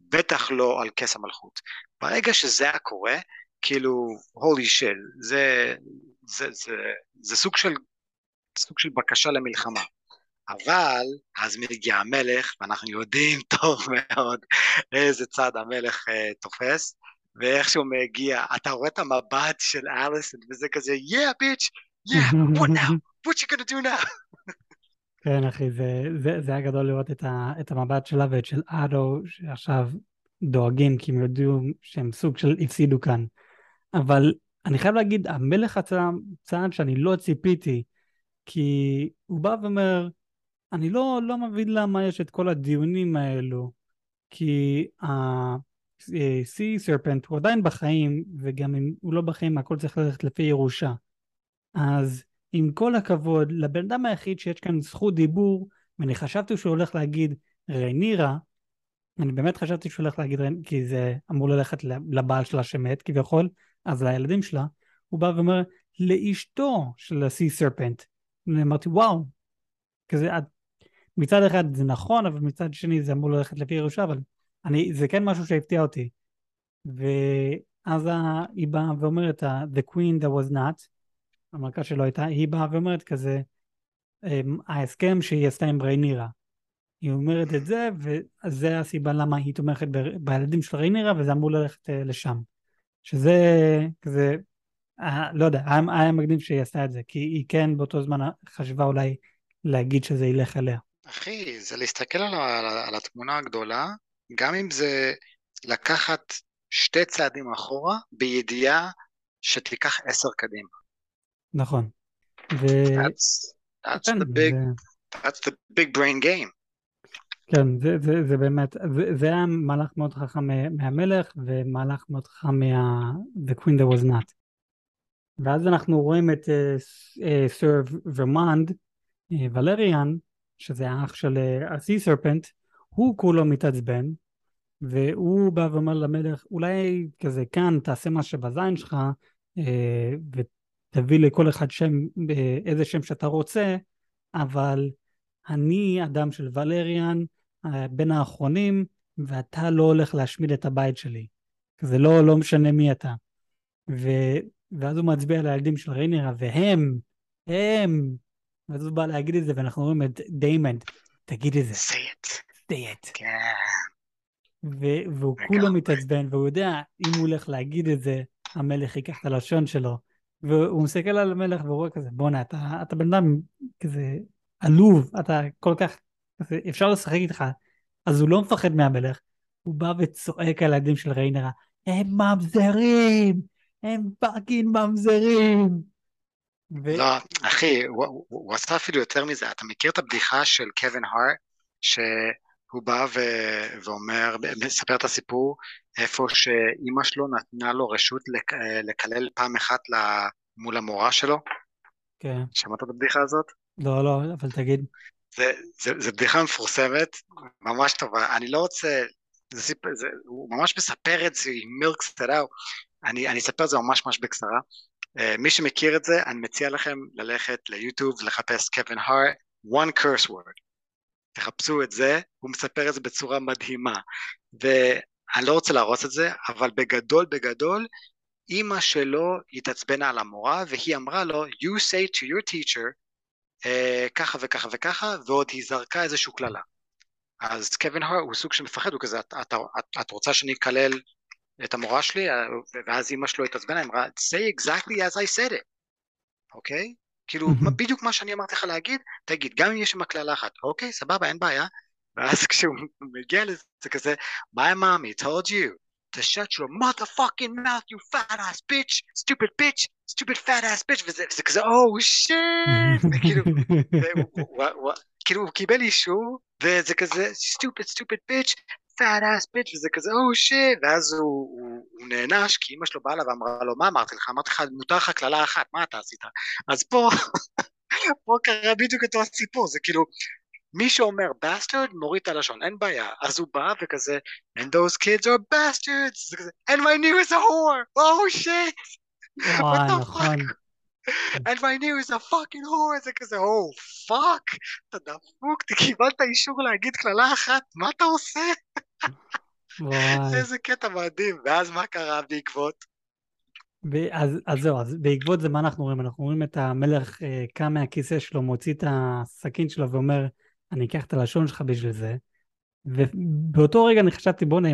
B: בטח לא על כס המלכות. ברגע שזה היה קורה, כאילו הולי של, זה, זה, זה, זה סוג של, סוג של בקשה למלחמה. אבל אז מגיע המלך, ואנחנו יודעים טוב מאוד איזה צד המלך uh, תופס, ואיך שהוא מגיע, אתה רואה את המבט של אליסון, וזה כזה, yeah, bitch, yeah, what now? what you gonna do now? [laughs]
A: כן, אחי, זה, זה, זה היה גדול לראות את, ה, את המבט שלה ואת של אדו, שעכשיו דואגים, כי הם יודעו שהם סוג של הפסידו כאן. אבל אני חייב להגיד, המלך הצעד שאני לא ציפיתי, כי הוא בא ואומר, אני לא, לא מבין למה יש את כל הדיונים האלו, כי ה-Sea Serpent הוא עדיין בחיים, וגם אם הוא לא בחיים הכל צריך ללכת לפי ירושה. אז עם כל הכבוד, לבן אדם היחיד שיש כאן זכות דיבור, ואני חשבתי שהוא הולך להגיד ריינירה, אני באמת חשבתי שהוא הולך להגיד, כי זה אמור ללכת לבעל שלה שמת כביכול, אז לילדים שלה, הוא בא ואומר לאשתו של ה-Sea Serpent. אמרתי וואו, כזה מצד אחד זה נכון, אבל מצד שני זה אמור ללכת לפי ירושה, אבל אני, זה כן משהו שהפתיע אותי. ואז היא באה ואומרת, The Queen that was not, המלכה שלו הייתה, היא באה ואומרת כזה, אמ, ההסכם שהיא עשתה עם ריינירה. היא אומרת את זה, וזה הסיבה למה היא תומכת ב- בילדים של ריינירה, וזה אמור ללכת אה, לשם. שזה כזה, אה, לא יודע, היה, היה מקדים שהיא עשתה את זה, כי היא כן באותו זמן חשבה אולי להגיד שזה ילך אליה.
B: אחי, זה להסתכל על, על, על התמונה הגדולה, גם אם זה לקחת שתי צעדים אחורה, בידיעה שתיקח עשר קדימה.
A: נכון.
B: ו... That's, that's, כן, the big, זה... that's the big brain game.
A: כן, זה, זה, זה באמת, זה, זה היה מהלך מאוד חכם מהמלך ומהלך מאוד חכם מה... The Queen that was not. ואז אנחנו רואים את סר uh, ורמנד, ולריאן, שזה האח של הסי אה, סרפנט, הוא כולו מתעצבן, והוא בא ואומר למלך, אולי כזה כאן תעשה מה שבזין שלך, אה, ותביא לכל אחד שם, אה, איזה שם שאתה רוצה, אבל אני אדם של ולריאן, בין האחרונים, ואתה לא הולך להשמיד את הבית שלי. זה לא, לא משנה מי אתה. ו, ואז הוא מצביע על הילדים של ריינרה, והם, הם ואז הוא בא להגיד את זה, ואנחנו רואים את דיימנד, תגיד את זה.
B: It. כן.
A: והוא כולו מתעצבן, והוא יודע, אם הוא הולך להגיד את זה, המלך ייקח את הלשון שלו. והוא מסתכל על המלך והוא רואה כזה, בואנה, אתה, אתה בן אדם כזה עלוב, אתה כל כך, כזה, אפשר לשחק איתך. אז הוא לא מפחד מהמלך, הוא בא וצועק על הילדים של ריינרה, הם ממזרים! הם fucking ממזרים!
B: ו... לא, אחי, הוא, הוא עשה אפילו יותר מזה. אתה מכיר את הבדיחה של קווין הארט, שהוא בא ו... ואומר, מספר את הסיפור, איפה שאימא שלו נתנה לו רשות לק... לקלל פעם אחת מול המורה שלו?
A: כן.
B: שמעת את הבדיחה הזאת?
A: לא, לא, אבל תגיד.
B: זה, זה, זה בדיחה מפורסמת, ממש טובה. אני לא רוצה, זה סיפ... זה, הוא ממש מספר את זה, milks it out. אני, אני אספר את זה ממש ממש בקצרה. אה, מי שמכיר את זה, אני מציע לכם ללכת ליוטיוב, לחפש קווין הארט, one curse word. תחפשו את זה, הוא מספר את זה בצורה מדהימה. ואני לא רוצה להרוס את זה, אבל בגדול בגדול, אימא שלו התעצבנה על המורה, והיא אמרה לו, you say to your teacher, uh, ככה וככה וככה, ועוד היא זרקה איזושהי קללה. אז קווין הארט הוא סוג שמפחד, הוא כזה, את, את, את, את רוצה שאני אקלל את המורה שלי, ואז אימא שלו התעצבנה, אמרה, say exactly as I said it. אוקיי? כאילו, בדיוק מה שאני אמרתי לך להגיד, תגיד, גם אם יש שם קללה אחת, אוקיי, סבבה, אין בעיה. ואז [laughs] כשהוא מגיע לזה, זה כזה, my mommy told you to shut your motherfucking mouth, you fat ass bitch, stupid bitch, stupid fat ass bitch, וזה, וזה כזה, oh shit, [laughs] וכאילו, כאילו הוא קיבל אישור, וזה כזה, stupid stupid bitch, fat ass bitch, וזה כזה, oh shit, ואז הוא, הוא, הוא נענש, כי אמא שלו באה אליו ואמרה לו, מה אמרתי לך? אמרתי לך, מותר לך קללה אחת, מה אתה עשית? אז פה, [laughs] פה קרה בדיוק אותו הסיפור, זה כאילו, מי שאומר בסטרד מוריד את הלשון, אין בעיה. אז הוא בא וכזה, and those kids are bastards, זה כזה, and my new is a whore, oh shit,
A: וואי, נכון. [laughs]
B: and my new is a fucking whore, זה כזה, oh fuck, אתה דפוק, קיבלת אישור להגיד קללה אחת, מה אתה עושה? [laughs] איזה קטע מדהים, ואז מה קרה בעקבות?
A: אז, אז זהו, אז בעקבות זה מה אנחנו רואים? אנחנו רואים את המלך אה, קם מהכיסא שלו, מוציא את הסכין שלו ואומר, אני אקח את הלשון שלך בשביל זה. ובאותו רגע אני חשבתי, בוא'נה,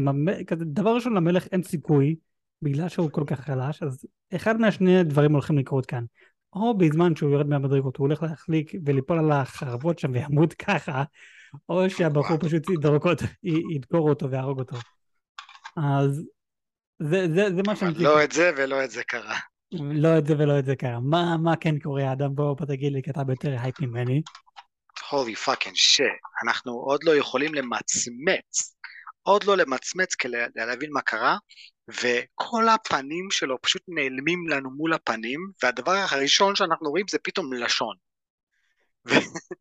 A: דבר ראשון למלך אין סיכוי, בגלל שהוא כל כך חלש, אז אחד מהשני דברים הולכים לקרות כאן. או בזמן שהוא יורד מהמדרגות, הוא הולך להחליק וליפול על החרבות שם וימות ככה, או שהבחור פשוט ידרוק אותו, ידקור אותו ויהרוג אותו. אז זה, זה, זה מה שאני...
B: לא את זה ולא את זה קרה.
A: לא את זה ולא את זה קרה. מה, מה כן קורה, אדם? בוא, בוא תגיד לי, כי אתה ביותר הייפ ממני.
B: holy fucking shit, אנחנו עוד לא יכולים למצמץ, עוד לא למצמץ כדי להבין מה קרה, וכל הפנים שלו פשוט נעלמים לנו מול הפנים, והדבר הראשון שאנחנו רואים זה פתאום לשון. [laughs]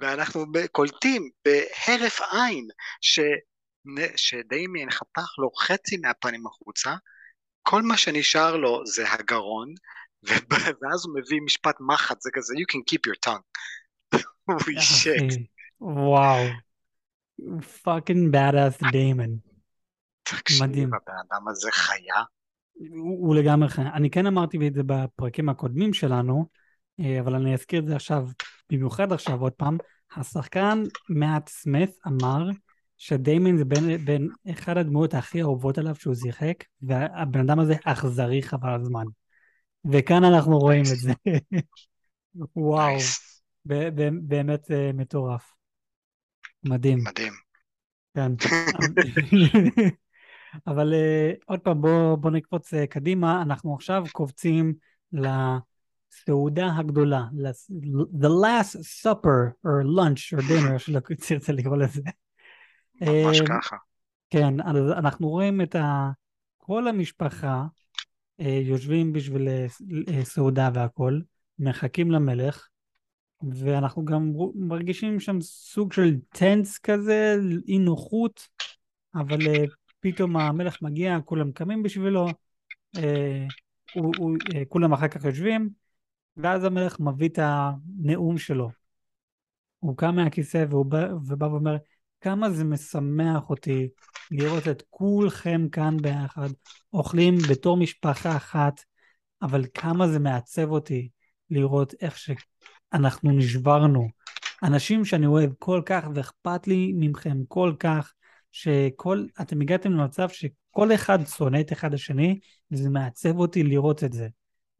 B: ואנחנו קולטים בהרף עין ש... שדיימון חתך לו חצי מהפנים החוצה, כל מה שנשאר לו זה הגרון, [laughs] ואז הוא מביא משפט מחץ, זה כזה, you can keep your tongue. [laughs]
A: וואו. fucking badass דיימון.
B: תקשיב,
A: מדהים.
B: הבן אדם הזה חיה.
A: הוא, הוא לגמרי חיה. אני כן אמרתי את זה בפרקים הקודמים שלנו, אה, אבל אני אזכיר את זה עכשיו, במיוחד עכשיו עוד פעם. השחקן מאט סמית אמר שדיימון זה בין, בין אחד הדמויות הכי אהובות עליו שהוא שיחק, והבן אדם הזה אכזרי חבל הזמן. וכאן אנחנו רואים את זה. [laughs] וואו, באמת אה, מטורף. מדהים.
B: מדהים.
A: כן. [laughs] אבל uh, עוד פעם, בוא, בוא נקפוץ uh, קדימה, אנחנו עכשיו קופצים לסעודה הגדולה, לס- the last supper, or lunch, or dinner, איך שלא תרצה לקרוא לזה.
B: ממש
A: אה,
B: ככה.
A: כן, אז אנחנו רואים את ה... כל המשפחה אה, יושבים בשביל אה, סעודה והכול, מחכים למלך, ואנחנו גם מרגישים שם סוג של טנס כזה, אי נוחות, אבל פתאום המלך מגיע, כולם קמים בשבילו, אה, הוא, הוא, אה, כולם אחר כך יושבים, ואז המלך מביא את הנאום שלו. הוא קם מהכיסא והוא בא, ובא ואומר, כמה זה משמח אותי לראות את כולכם כאן ביחד, אוכלים בתור משפחה אחת, אבל כמה זה מעצב אותי לראות איך שאנחנו נשברנו. אנשים שאני אוהב כל כך ואכפת לי מכם כל כך, שכל, אתם הגעתם למצב שכל אחד שונא את אחד השני, וזה מעצב אותי לראות את זה.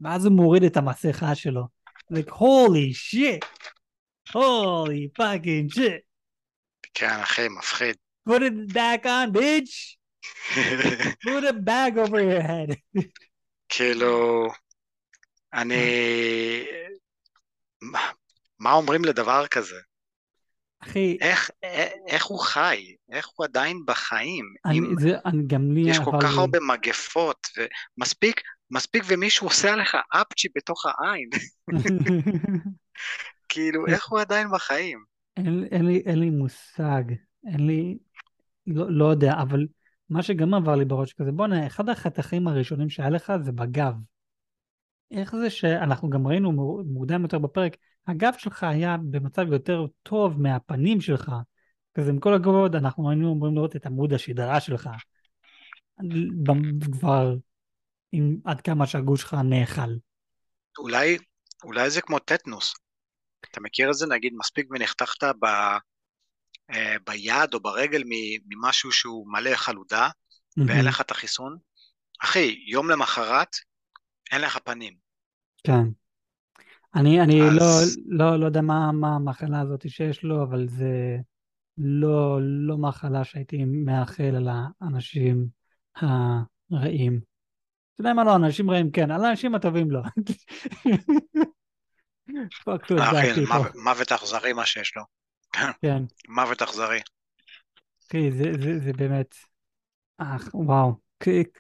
A: ואז הוא מוריד את המסכה שלו. like, holy shit! holy fucking shit!
B: כן, אחי, מפחיד.
A: Put it back on, bitch! [laughs] Put a bag over your head.
B: כאילו, אני... מה- אומרים לדבר כזה?
A: אחי,
B: איך, א- איך הוא חי? איך הוא עדיין בחיים?
A: אני,
B: אם
A: זה, אני, גם לי
B: יש כל כך
A: לי-
B: הרבה מגפות, ומספיק, מספיק ומישהו עושה עליך אפצ'י בתוך העין, [laughs] כאילו, איך הוא עדיין בחיים?
A: אין, אין, לי, אין לי מושג, אין לי, לא, לא יודע, אבל מה שגם עבר לי בראש כזה, בואנה, אחד החתכים הראשונים שהיה לך זה בגב. איך זה שאנחנו גם ראינו מו- מוקדם יותר בפרק, הגב שלך היה במצב יותר טוב מהפנים שלך. כזה עם כל הכבוד, אנחנו היינו אמורים לראות את עמוד השדרה שלך. כבר עם עד כמה שהגוש שלך נאכל.
B: אולי, אולי זה כמו טטנוס. אתה מכיר את זה? נגיד, מספיק ונחתכת ב, אה, ביד או ברגל ממשהו שהוא מלא חלודה, ואין לך את החיסון. אחי, יום למחרת, אין לך פנים.
A: כן. אני, אני
B: אז-
A: לא, לא, לא יודע מה, מה המחלה הזאת שיש לו, אבל זה לא, לא מחלה שהייתי מאחל על האנשים הרעים. אתה יודע מה לא, אנשים רעים כן, על האנשים הטובים לא. [laughs]
B: אה,
A: פה,
B: מוות- אכזרי מה שיש לו.
A: כן. [laughs]
B: מוות אכזרי.
A: אחי, זה, זה, זה באמת, אך, וואו,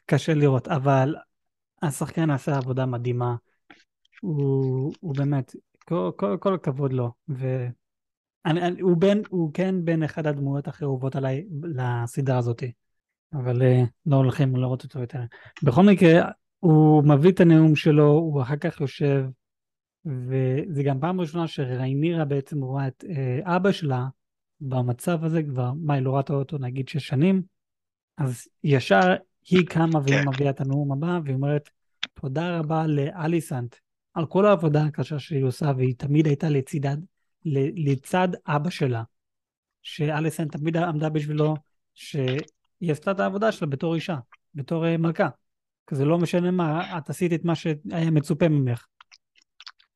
A: קשה לראות, אבל השחקן עשה עבודה מדהימה. הוא, הוא באמת, כל, כל, כל הכבוד לו. ו... אני, אני, הוא, בין, הוא כן בין אחד הדמויות הכי אהובות עליי לסדרה הזאת, אבל אה, לא הולכים לראות אותו יותר. בכל מקרה, הוא מביא את הנאום שלו, הוא אחר כך יושב, וזה גם פעם ראשונה שריינירה בעצם רואה את אה, אבא שלה במצב הזה כבר, מה, היא לא ראתה אותו נגיד שש שנים, אז ישר היא קמה והיא
B: כן.
A: מביאה את הנאום הבא, והיא אומרת, תודה רבה לאליסנט על כל העבודה הקשה שהיא עושה, והיא תמיד הייתה לצידה, ל- לצד אבא שלה, שאליסנט תמיד עמדה בשבילו, שהיא עשתה את העבודה שלה בתור אישה, בתור אה, מלכה. כזה לא משנה מה, את עשית את מה שהיה מצופה ממך.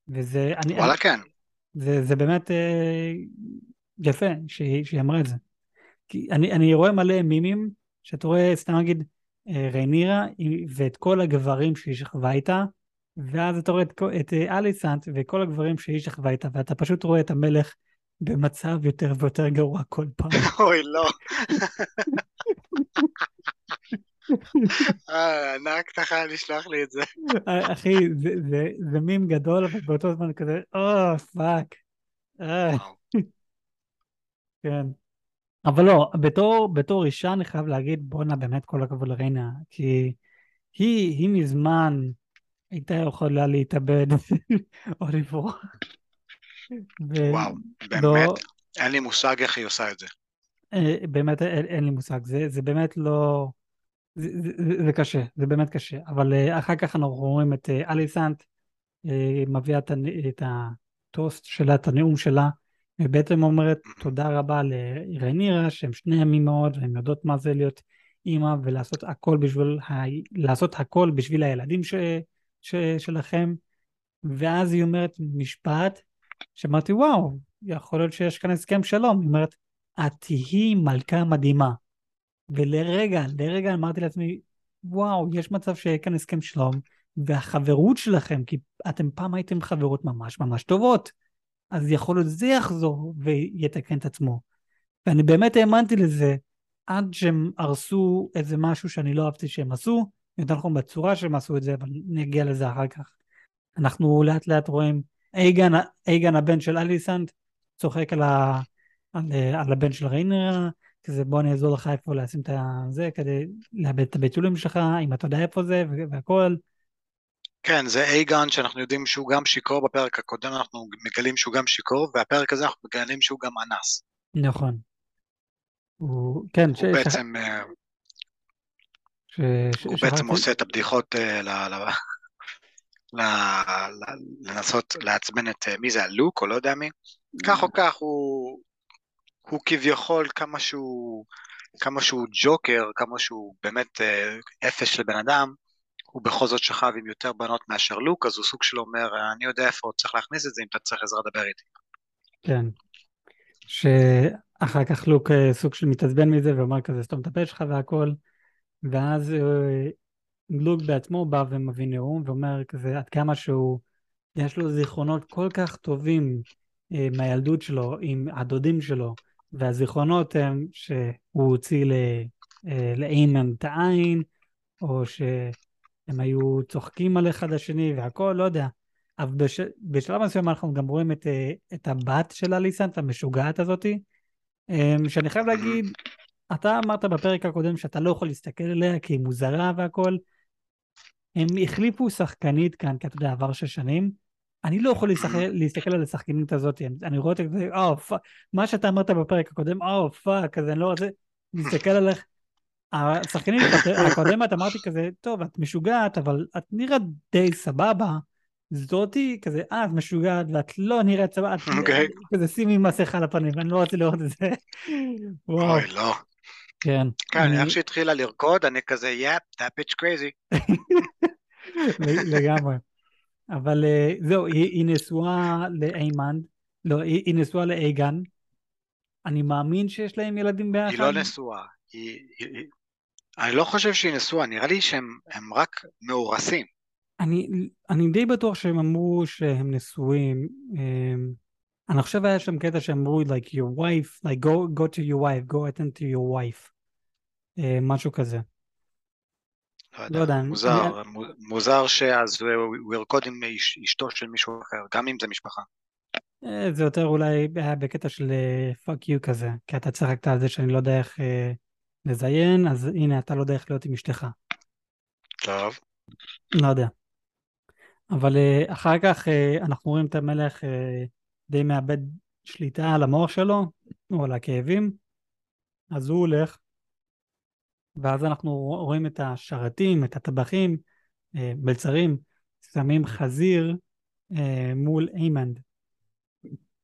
A: וזה, אני,
B: וואלה כן.
A: זה, זה באמת אה, יפה שהיא, שהיא אמרה את זה. כי אני, אני רואה מלא מימים, שאתה רואה, סתם נגיד, אה, ריינירה ואת כל הגברים שהיא שכבה איתה, ואז אתה רואה את, את אה, אליסנט וכל הגברים שהיא שכבה איתה, ואתה פשוט רואה את המלך במצב יותר ויותר גרוע כל פעם. [laughs]
B: אוי, לא. אה, נהגת לך לשלוח לי את זה.
A: אה, אחי, זה, זה, זה מים גדול, אבל באותו זמן כזה, oh,
B: fuck. [laughs]
A: כן. אבל לא, בתור, בתור אישה אני חייב להגיד, בואנה, באמת כל הכבוד לריינה, כי היא, היא מזמן הייתה יכולה להתאבד [laughs] או לברוח.
B: וואו,
A: לא-
B: באמת, אין לי מושג איך היא עושה את זה.
A: אה, באמת אין, אין לי מושג, זה, זה באמת לא... זה, זה, זה- קשה, זה באמת קשה, אבל אה, אחר כך אנחנו רואים את אה, אליסנט אה, מביאה את, את הטוסט שלה, את הנאום שלה, ובעצם אומרת תודה רבה לריינירה, שהם שניהם אימהות, והן יודעות מה זה להיות אימא, ולעשות הכל בשביל, ה... לעשות הכל בשביל הילדים ש... ש... שלכם. ואז היא אומרת משפט, שאמרתי, וואו, יכול להיות שיש כאן הסכם שלום. היא אומרת, את תהיי מלכה מדהימה. ולרגע, לרגע אמרתי לעצמי, וואו, יש מצב שיהיה כאן הסכם שלום, והחברות שלכם, כי אתם פעם הייתם חברות ממש ממש טובות, אז יכול להיות זה יחזור ויתקן את עצמו. ואני באמת האמנתי לזה, עד שהם הרסו איזה משהו שאני לא אהבתי שהם עשו, יותר נכון בצורה שהם עשו את זה, אבל נגיע לזה אחר כך. אנחנו לאט לאט רואים, אייגן, אייגן הבן של אליסנט, צוחק על, ה, על, על הבן של ריינר, כזה בוא אני אעזור לך איפה לשים את זה, כדי לאבד את הביטולים שלך, אם אתה יודע איפה זה והכל.
B: כן, זה אייגן שאנחנו יודעים שהוא גם שיכור, בפרק הקודם אנחנו מגלים שהוא גם שיכור, והפרק הזה אנחנו מגלים שהוא גם אנס.
A: נכון. הוא, כן,
B: הוא
A: ש,
B: בעצם, אה,
A: ש, ש,
B: הוא
A: שכחתי-
B: בעצם עושה את הבדיחות אה, ל... ל... ל... לנסות לעצבן את, אה, מי זה, הלוק או לא יודע מי? כך או כך הוא, הוא כביכול כמה שהוא, כמה שהוא ג'וקר, כמה שהוא באמת אה, אפס של בן אדם, הוא בכל זאת שכב עם יותר בנות מאשר לוק, אז הוא סוג של אומר, אני יודע איפה עוד צריך להכניס את זה, אם אתה צריך עזרה דבר איתי.
A: כן. שאחר כך לוק סוג של מתעצבן מזה ואומר כזה סתום את הפה שלך והכל, ואז אה, לוק בעצמו בא ומביא נאום ואומר כזה עד כמה שהוא, יש לו זיכרונות כל כך טובים אה, מהילדות שלו עם הדודים שלו, והזיכרונות הם שהוא הוציא ל- אה, לאיימן את העין, או שהם היו צוחקים על אחד השני והכל, לא יודע. אבל בש... בשלב מסוים אנחנו גם רואים את, אה, את הבת של אליסנט, המשוגעת הזאתי, אה, שאני חייב להגיד, אתה אמרת בפרק הקודם שאתה לא יכול להסתכל עליה כי היא מוזרה והכל. הם החליפו שחקנית כאן, כי אתה יודע, עבר שש שנים. אני לא יכול להסתכל, להסתכל על השחקנית הזאת, אני, רואה את זה, oh fuck, מה שאתה אמרת בפרק הקודם, oh fuck, אז אני לא רוצה להסתכל עליך. השחקנית הקודמת אמרתי כזה, טוב, את משוגעת, אבל את נראית די סבבה. זאתי כזה, אה, את משוגעת, ואת לא נראית סבבה, את
B: אוקיי.
A: כזה שימי מסכה על הפנים, אני לא רוצה לראות את זה.
B: אוי, לא.
A: כן.
B: כן, איך שהתחילה לרקוד, אני כזה, יאפ, that bitch crazy. [laughs]
A: לגמרי. אבל אה, זהו, היא, נשואה לאיימן, לא, היא, נשואה לאייגן. אני מאמין שיש להם ילדים ביחד.
B: היא לא נשואה. אני לא חושב שהיא נשואה, נראה לי שהם רק מאורסים.
A: אני, אני די בטוח שהם אמרו שהם נשואים. אני חושב היה שם קטע שאמרו, like your wife, like go, go to your wife, go attend to your wife. אה, משהו כזה.
B: לא
A: לא יודע,
B: יודע,
A: אני-
B: מוזר, מוזר שאז הוא ירקוד עם אש- אשתו של מישהו אחר, גם אם זה משפחה.
A: אה, זה יותר אולי היה בקטע של fuck you כזה, כי אתה צחקת על זה שאני לא יודע איך אה, לזיין, אז הנה אתה לא יודע איך להיות עם אשתך.
B: טוב,
A: לא יודע. אבל אה, אחר כך אה, אנחנו רואים את המלך אה, די מאבד שליטה על המוח שלו, או על הכאבים, אז הוא הולך, ואז אנחנו רואים את השרתים, את הטבחים, אה, מלצרים, שמים חזיר אה, מול איימנד.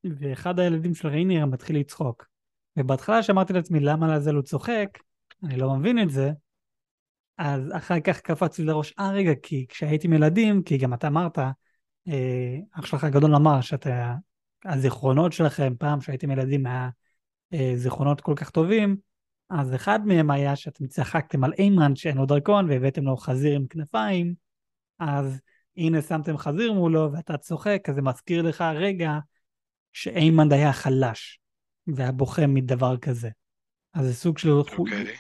A: ואחד הילדים של ריינר מתחיל לצחוק. ובהתחלה שאמרתי לעצמי למה לעזל הוא צוחק, אני לא מבין את זה, אז אחר כך קפץ לי לראש, אה רגע, כי כשהייתם ילדים, כי גם אתה אמרת, אה, אח שלך הגדול אמר שאתה, הזיכרונות שלכם פעם שהייתם ילדים היה אה, זיכרונות כל כך טובים, אז אחד מהם היה שאתם צחקתם על איימן שאין לו דרכון והבאתם לו חזיר עם כנפיים, אז הנה שמתם חזיר מולו ואתה צוחק, אז זה מזכיר לך רגע שאיימן היה חלש והיה בוכה מדבר כזה. אז זה סוג של... חול-
B: אוקיי.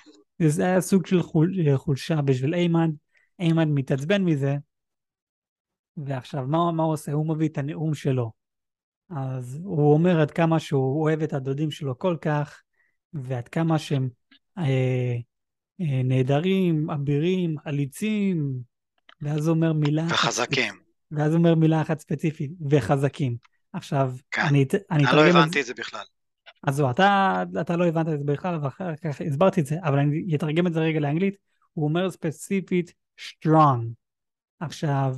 A: זה היה סוג של חול, חולשה בשביל איימן, איימן מתעצבן מזה, ועכשיו מה, מה הוא עושה? הוא מביא את הנאום שלו. אז הוא אומר עד כמה שהוא אוהב את הדודים שלו כל כך, ועד כמה שהם אה, אה, נהדרים, אבירים, עליצים, ואז הוא אומר מילה אחת,
B: וחזקים.
A: ואז הוא אומר מילה אחת ספציפית, וחזקים. עכשיו,
B: כן.
A: אני, אני
B: אני לא
A: אתרגם את
B: הבנתי
A: זה,
B: את זה בכלל.
A: אז זהו, אתה, אתה לא הבנת את זה בכלל, ואחר כך הסברתי את זה, אבל אני אתרגם את זה רגע לאנגלית, הוא אומר ספציפית strong. עכשיו,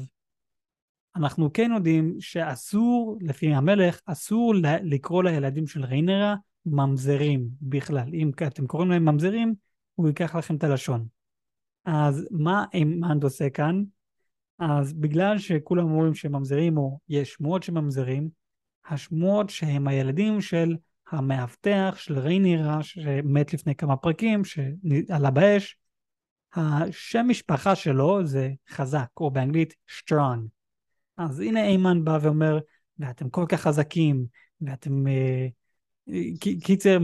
A: אנחנו כן יודעים שאסור, לפי המלך, אסור לקרוא לילדים של ריינרה ממזרים בכלל. אם אתם קוראים להם ממזרים, הוא ייקח לכם את הלשון. אז מה אימנד עושה כאן? אז בגלל שכולם אומרים שהם ממזרים, או יש שמועות שממזרים, השמועות שהם הילדים של המאבטח של ריינרה שמת לפני כמה פרקים, שעלה באש, השם משפחה שלו זה חזק, או באנגלית strong. אז הנה איימן בא ואומר, ואתם כל כך חזקים, ואתם... אה, קיצר,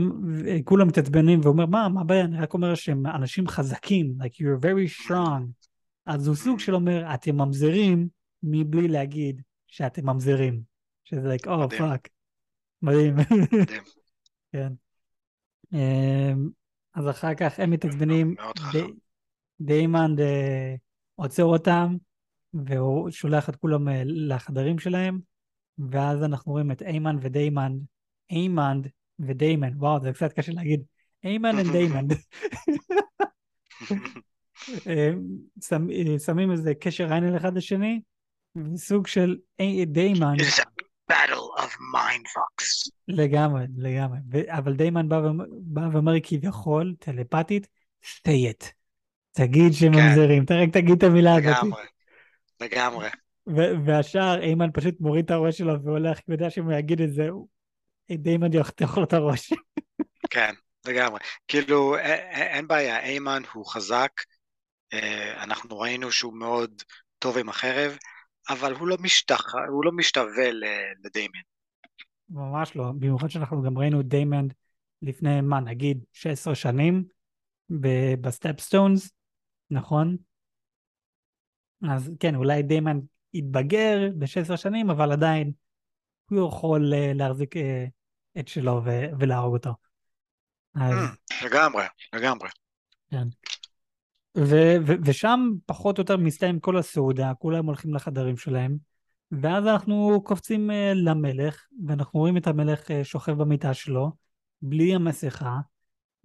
A: אה, כולם מתעצבנים ואומר, מה, מה הבעיה? אני רק אומר שהם אנשים חזקים, like you're very strong. אז הוא סוג של אומר, אתם ממזרים, מבלי להגיד שאתם ממזרים. שזה like, oh
B: מדהים.
A: fuck. מדהים.
B: מדהים. [laughs]
A: כן. אמ, אז אחר כך הם מתעצבנים,
B: מאוד
A: די-
B: חכם.
A: דיימנד אה, עוצר אותם, והוא שולח את כולם אה, לחדרים שלהם, ואז אנחנו רואים את איימן ודיימנד, איימן ודיימן, וואו, זה קצת קשה להגיד, איימן ודיימנד, [laughs] אה, אה, שמים איזה קשר עין על אחד לשני, וסוג של דיימן,
B: battle of mind fucks.
A: לגמרי, לגמרי, אבל דיימן בא ואומר- בא ואומר כביכול, טלפתית, say it, תגיד שממזרים, אתה רק תגיד את המילה הזאת.
B: לגמרי. לגמרי.
A: והשאר, איימן פשוט מוריד את הראש שלו והולך, כי הוא יודע שאם הוא יגיד את זה, הוא- דיימן יחתוך לו את הראש. [laughs]
B: כן, לגמרי. כאילו, אין בעיה, איימן הוא חזק, אה, אנחנו ראינו שהוא מאוד טוב עם החרב, אבל הוא לא משתח... הוא לא משתווה לדיימן.
A: ממש לא, במיוחד שאנחנו גם ראינו את דיימן לפני, מה, נגיד 16 שנים ב Stepstones, נכון? אז כן, אולי דיימן יתבגר ב-16 שנים, אבל עדיין הוא יכול אה, להחזיק אה, את שלו ולהרוג אותו. אז...
B: Mm, לגמרי, לגמרי.
A: ו- ו- ושם פחות או יותר מסתיים כל הסעודה, כולם הולכים לחדרים שלהם, ואז אנחנו קופצים אה, למלך, ואנחנו רואים את המלך אה, שוכב במיטה שלו, בלי המסכה,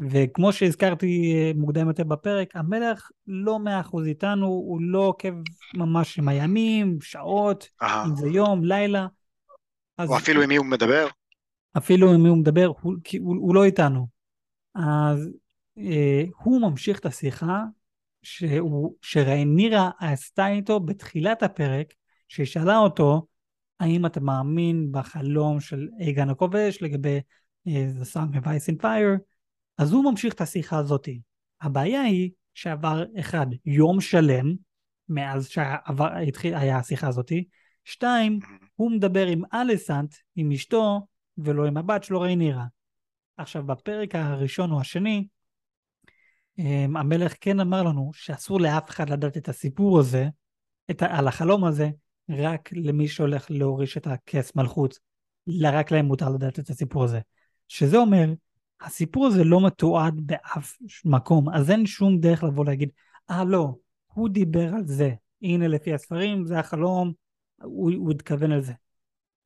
A: וכמו שהזכרתי אה, מוקדם יותר בפרק, המלך לא מאה אחוז איתנו, הוא לא עוקב ממש עם הימים, שעות,
B: אהה.
A: אם זה יום, לילה,
B: או אפילו עם מי הוא מדבר.
A: אפילו עם מי הוא מדבר, הוא, הוא, הוא לא איתנו. אז אה, הוא ממשיך את השיחה שהוא, שריינירה עשתה איתו בתחילת הפרק, שהיא שאלה אותו, האם אתה מאמין בחלום של איגן הכובש לגבי uh, The Song of Ice and Fire, אז הוא ממשיך את השיחה הזאת. הבעיה היא שעבר אחד, יום שלם, מאז שהתחילה השיחה הזאת, שתיים, הוא מדבר עם אליסנט, עם אשתו, ולא עם הבת שלו ריינירה. עכשיו, בפרק הראשון או השני, אמ, המלך כן אמר לנו שאסור לאף אחד לדעת את הסיפור הזה, את, על החלום הזה, רק למי שהולך להוריש את הכס מלכות, רק להם מותר לדעת את הסיפור הזה. שזה אומר, הסיפור הזה לא מתועד באף מקום, אז אין שום דרך לבוא להגיד, אה ah, לא, הוא דיבר על זה, הנה לפי הספרים, זה החלום, הוא, הוא התכוון על זה.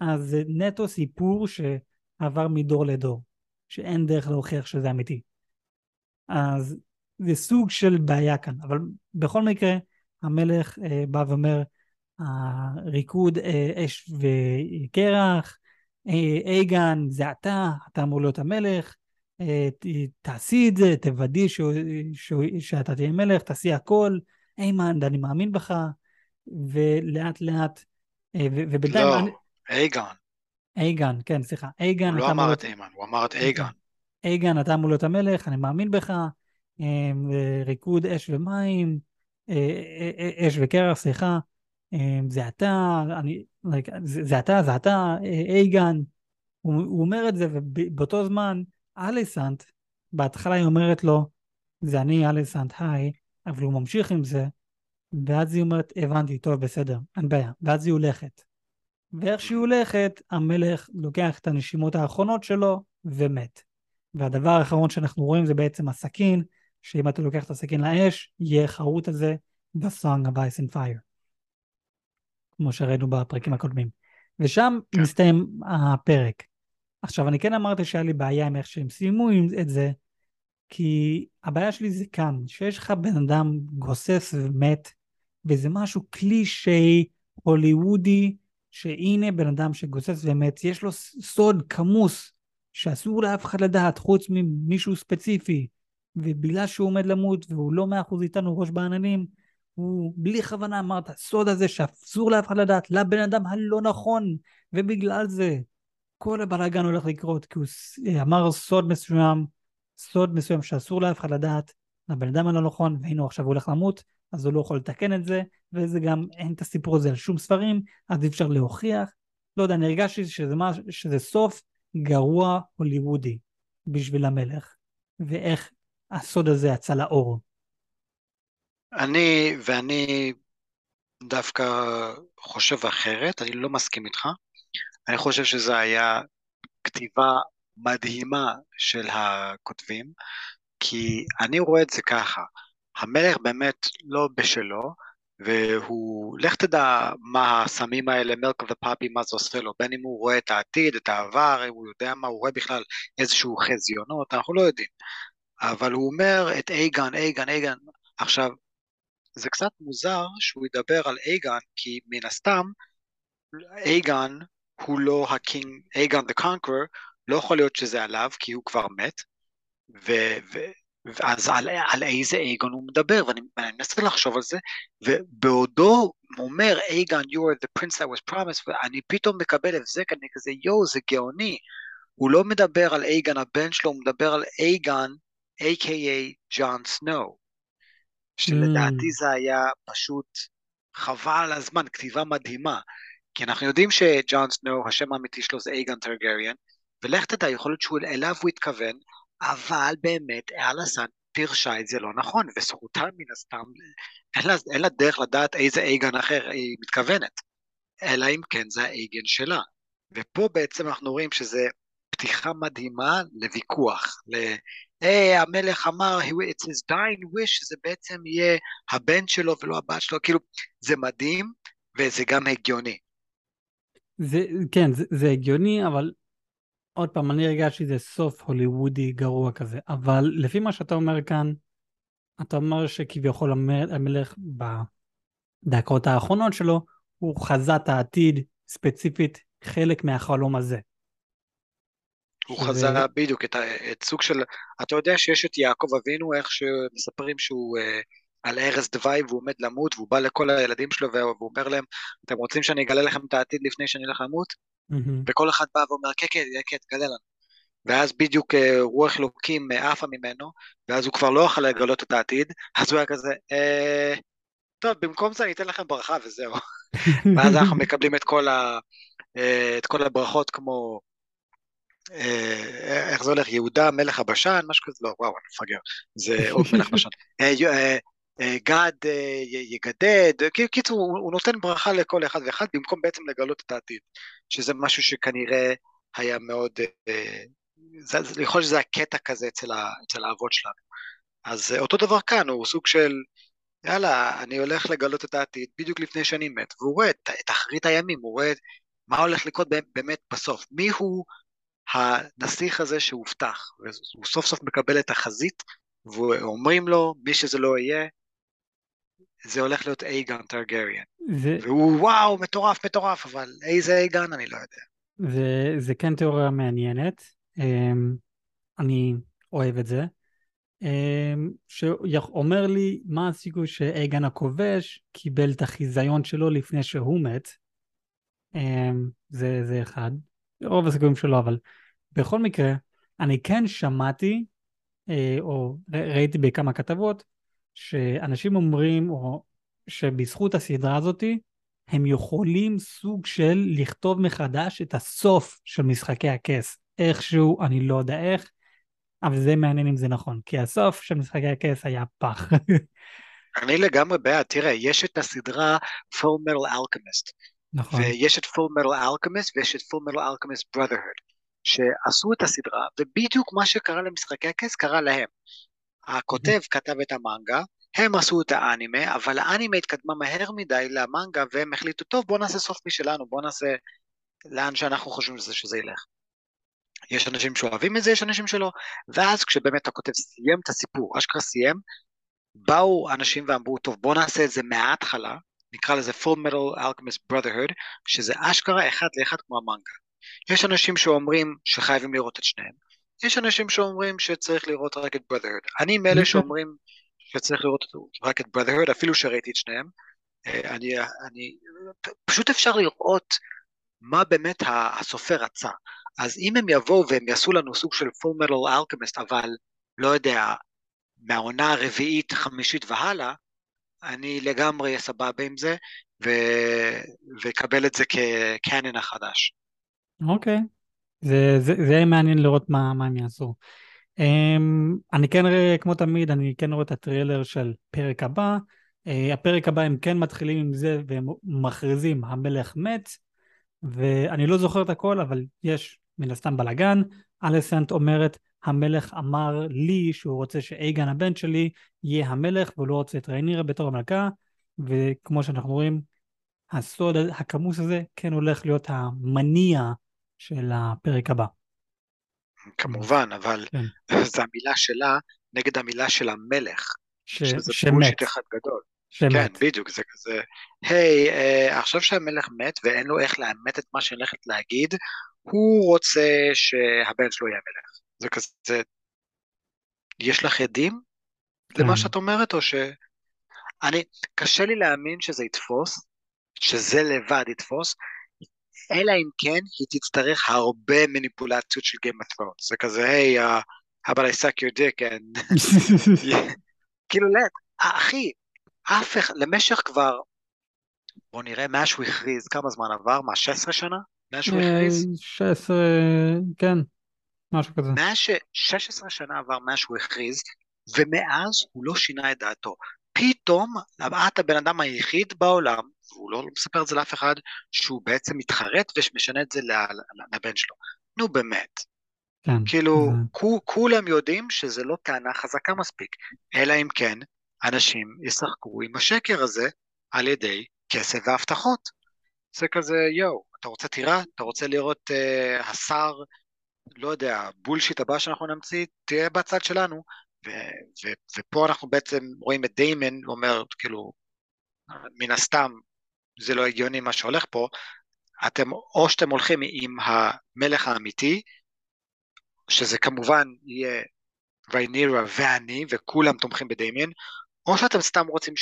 A: אז זה נטו סיפור שעבר מדור לדור, שאין דרך להוכיח שזה אמיתי. אז זה סוג של בעיה כאן, אבל בכל מקרה, המלך אה, בא ואומר, הריקוד אה, אש וקרח, אה, אייגן זה אתה, אתה אמור להיות המלך, אה, תעשי את זה, תוודאי שאתה תהיה מלך, תעשי הכל, איימן, אני מאמין בך, ולאט לאט, אה, ובינתיים...
B: לא. אייגן.
A: אייגן, כן, סליחה. אייגן,
B: הוא לא אמר את איימן, הוא אמר את אייגן.
A: אייגן, אתה אמור להיות המלך, אני מאמין בך, ריקוד אש ומים, אש וקרח, סליחה, זה אתה, אני, זה, זה אתה, זה אתה, אייגן, הוא, הוא אומר את זה, ובאותו זמן, אליסנט, בהתחלה היא אומרת לו, זה אני אליסנט, היי, אבל הוא ממשיך עם זה, ואז היא אומרת, הבנתי, טוב, בסדר, אין בעיה, ואז היא הולכת. ואיך שהיא הולכת, המלך לוקח את הנשימות האחרונות שלו ומת. והדבר האחרון שאנחנו רואים זה בעצם הסכין, שאם אתה לוקח את הסכין לאש, יהיה חרוט הזה ב-Song of Ice and Fire. כמו שראינו בפרקים הקודמים. ושם כן. מסתיים הפרק. עכשיו, אני כן אמרתי שהיה לי בעיה עם איך שהם סיימו את זה, כי הבעיה שלי זה כאן, שיש לך בן אדם גוסס ומת, וזה משהו קלישי, הוליוודי, שהנה בן אדם שגוסס ומת, יש לו סוד כמוס, שאסור לאף אחד לדעת, חוץ ממישהו ספציפי, ובגלל שהוא עומד למות, והוא לא מאה אחוז איתנו ראש בעננים, הוא בלי כוונה אמר את הסוד הזה שאסור לאף אחד לדעת, לבן אדם הלא נכון, ובגלל זה כל הבלאגן הולך לקרות, כי הוא אמר סוד מסוים, סוד מסוים שאסור לאף אחד לדעת, לבן אדם הלא נכון, והנה הוא עכשיו הולך למות, אז הוא לא יכול לתקן את זה, וזה גם, אין את הסיפור הזה על שום ספרים, אז אי אפשר להוכיח. לא יודע, אני הרגשתי שזה, מה, שזה סוף גרוע הוליוודי בשביל המלך, ואיך הסוד הזה יצא לאור.
B: אני, ואני דווקא חושב אחרת, אני לא מסכים איתך. אני חושב שזו היה כתיבה מדהימה של הכותבים, כי אני רואה את זה ככה, המלך באמת לא בשלו, והוא, לך תדע מה הסמים האלה, מלק ופאפי, מה זה עושה לו, בין אם הוא רואה את העתיד, את העבר, הוא יודע מה, הוא רואה בכלל איזשהו חזיונות, אנחנו לא יודעים. אבל הוא אומר את אייגן, אייגן, אייגן. עכשיו, זה קצת מוזר שהוא ידבר על אייגן, כי מן הסתם, אייגן הוא לא הקינג, אייגן the conqueror, לא יכול להיות שזה עליו, כי הוא כבר מת, ו, ו, ואז על, על איזה אייגון הוא מדבר, ואני מנסה לחשוב על זה, ובעודו אומר, אייגון, you are the prince that was promised, ואני פתאום מקבל הבזק, אני כזה, יואו, זה גאוני. הוא לא מדבר על אייגון הבן שלו, הוא מדבר על אייגון, a.k.a. ג'ון סנואו. שלדעתי mm. זה היה פשוט חבל על הזמן, כתיבה מדהימה. כי אנחנו יודעים שג'ון סנואו, השם האמיתי שלו זה אייגון טרגריאן, ולך תדע, יכול להיות שאליו הוא התכוון, אבל באמת אליסנט פירשה את זה לא נכון, וזכותה מן הסתם, אין לה, אין לה דרך לדעת איזה אייגן אחר היא מתכוונת, אלא אם כן זה האייגן שלה. ופה בעצם אנחנו רואים שזה פתיחה מדהימה לוויכוח, ל... היי, המלך אמר, it's his dying wish, שזה בעצם יהיה הבן שלו ולא הבת שלו, כאילו, זה מדהים וזה גם הגיוני.
A: זה, כן, זה, זה הגיוני, אבל עוד פעם, אני הרגשתי שזה סוף הוליוודי גרוע כזה, אבל לפי מה שאתה אומר כאן, אתה אומר שכביכול המלך בדקות האחרונות שלו, הוא חזה את העתיד, ספציפית חלק מהחלום הזה.
B: הוא שזה... חזה בדיוק את, את סוג של, אתה יודע שיש את יעקב אבינו, איך שמספרים שהוא uh, על ערש דווי והוא עומד למות, והוא בא לכל הילדים שלו והוא אומר להם, אתם רוצים שאני אגלה לכם את העתיד לפני שאני הולך למות?
A: מהמם.
B: וכל אחד בא ואומר, כן, כן, כן, תגלה לנו. ואז בדיוק אה, רוח אלוקים אה, עפה ממנו, ואז הוא כבר לא יכול לגלות את העתיד, אז הוא היה כזה, אה, טוב, במקום זה אני אתן לכם ברכה וזהו. [laughs] ואז אנחנו מקבלים את כל, ה, אה, את כל הברכות כמו, איך זה הולך, יהודה מלך הבשן, משהו כזה, לא, וואו, אני מפגר, זה עוד מלך בשן. אה, אה, אה, גד אה, יגדד, כי- קיצור, הוא נותן ברכה לכל אחד ואחד במקום בעצם לגלות את העתיד, שזה משהו שכנראה היה מאוד, אה, יכול להיות שזה הקטע כזה אצל, ה, אצל האבות שלנו. אז אה, אותו דבר כאן, הוא סוג של, יאללה, אני הולך לגלות את העתיד בדיוק לפני שאני מת, והוא רואה את, את אחרית הימים, הוא רואה מה הולך לקרות באמת בסוף, מי הוא הנסיך הזה שהובטח, והוא סוף סוף מקבל את החזית, ואומרים לו, מי שזה לא יהיה, זה הולך להיות אייגן טרגריאן.
A: זה,
B: והוא וואו, מטורף, מטורף, אבל איזה אייגן אני לא יודע.
A: זה, זה כן תיאוריה מעניינת, אמ, אני אוהב את זה, אמ, שאומר לי מה הסיכוי שאייגן הכובש קיבל את החיזיון שלו לפני שהוא מת, אמ, זה, זה אחד, רוב הסיכויים שלו, אבל בכל מקרה, אני כן שמעתי, אה, או ראיתי בכמה כתבות, שאנשים אומרים, או שבזכות הסדרה הזאתי, הם יכולים סוג של לכתוב מחדש את הסוף של משחקי הכס. איכשהו, אני לא יודע איך, אבל זה מעניין אם זה נכון, כי הסוף של משחקי הכס היה פח. [laughs]
B: אני לגמרי בעד, תראה, יש את הסדרה Full Metal Alchemist,
A: נכון.
B: ויש את Full Metal Alchemist ויש את Full Metal Alchemist Brotherhood, שעשו את הסדרה, ובדיוק מה שקרה למשחקי הכס קרה להם. הכותב כתב את המנגה, הם עשו את האנימה, אבל האנימה התקדמה מהר מדי למנגה, והם החליטו, טוב, בוא נעשה סוף משלנו, בוא נעשה לאן שאנחנו חושבים שזה, שזה ילך. יש אנשים שאוהבים את זה, יש אנשים שלא, ואז כשבאמת הכותב סיים את הסיפור, אשכרה סיים, באו אנשים ואמרו, טוב, בוא נעשה את זה מההתחלה, נקרא לזה Full Metal Alchemist Brotherhood, שזה אשכרה אחד לאחד כמו המנגה. יש אנשים שאומרים שחייבים לראות את שניהם, יש אנשים שאומרים שצריך לראות רק את Brotherhood. אני מאלה
A: אוקיי.
B: שאומרים שצריך לראות רק את Brotherhood, אפילו שראיתי את שניהם. אה, אני, אני, פשוט אפשר לראות מה באמת הסופר רצה. אז אם הם יבואו והם יעשו לנו סוג של Full Metal Alchemist, אבל לא יודע, מהעונה הרביעית, חמישית והלאה, אני לגמרי אהיה סבבה עם זה, ו- ואקבל את זה כקאנן החדש.
A: אוקיי. זה, זה, זה יהיה מעניין לראות מה, מה הם יעשו. Um, אני כן כמו תמיד, אני כן רואה את הטריילר של פרק הבא. Uh, הפרק הבא הם כן מתחילים עם זה והם מכריזים המלך מת, ואני לא זוכר את הכל, אבל יש מן הסתם בלאגן. אלסנט אומרת, המלך אמר לי שהוא רוצה שאייגן הבן שלי יהיה המלך והוא לא רוצה את רייניר בתור המלכה, וכמו שאנחנו רואים, הסוד הכמוס הזה כן הולך להיות המניע של הפרק הבא.
B: כמובן, אבל
A: כן. [laughs]
B: זו המילה שלה נגד המילה של המלך,
A: ש...
B: שזה
A: שמת,
B: בולשיט אחד גדול. כן,
A: שמת.
B: בדיוק, זה כזה, היי, אה, עכשיו שהמלך מת ואין לו איך לאמת את מה שאני הולכת להגיד, הוא רוצה שהבן שלו יהיה מלך. זה כזה, יש לך עדים
A: כן.
B: למה שאת אומרת, או ש... אני, קשה לי להאמין שזה יתפוס, שזה לבד יתפוס, אלא אם כן היא תצטרך הרבה מניפולציות של Game of Thrones. זה כזה, היי, uh, how about I suck your dick and... [laughs] כאילו, לא, אחי, אף אחד, למשך כבר, בוא נראה, מאז שהוא הכריז, כמה זמן עבר? מה, 16 שנה? מאז שהוא הכריז?
A: אה, 16, כן, משהו כזה.
B: מאז ש... 16 שנה עבר מאז שהוא הכריז, ומאז הוא לא שינה את דעתו. פתאום, את הבן אדם היחיד בעולם, והוא לא מספר את זה לאף אחד, שהוא בעצם מתחרט ומשנה את זה לבן שלו. נו באמת.
A: כן.
B: כאילו, כולם יודעים שזה לא טענה חזקה מספיק, אלא אם כן, אנשים ישחקו עם השקר הזה על ידי כסף והבטחות. זה כזה, יואו, אתה רוצה טירה? אתה רוצה לראות uh, השר, לא יודע, בולשיט הבא שאנחנו נמציא? תהיה בצד שלנו. ו- ו- ופה אנחנו בעצם רואים את דיימן אומר, כאילו, מן הסתם, זה לא הגיוני מה שהולך פה, אתם, או שאתם הולכים עם המלך האמיתי, שזה כמובן יהיה ריינירה ואני, וכולם תומכים בדיימן, או שאתם סתם רוצים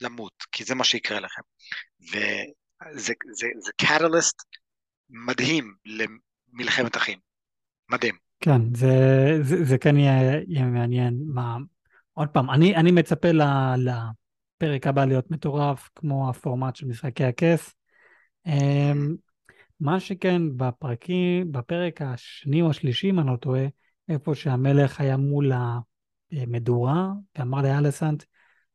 B: למות, כי זה מה שיקרה לכם. וזה זה, זה קטליסט מדהים למלחמת אחים. מדהים.
A: כן, זה, זה, זה כן יהיה, יהיה מעניין. מה... עוד פעם, אני, אני מצפה ל, לפרק הבא להיות מטורף, כמו הפורמט של משחקי הכס. אמ, מה שכן, בפרקים, בפרק השני או השלישי, אם אני לא טועה, איפה שהמלך היה מול המדורה, ואמר לאלסנט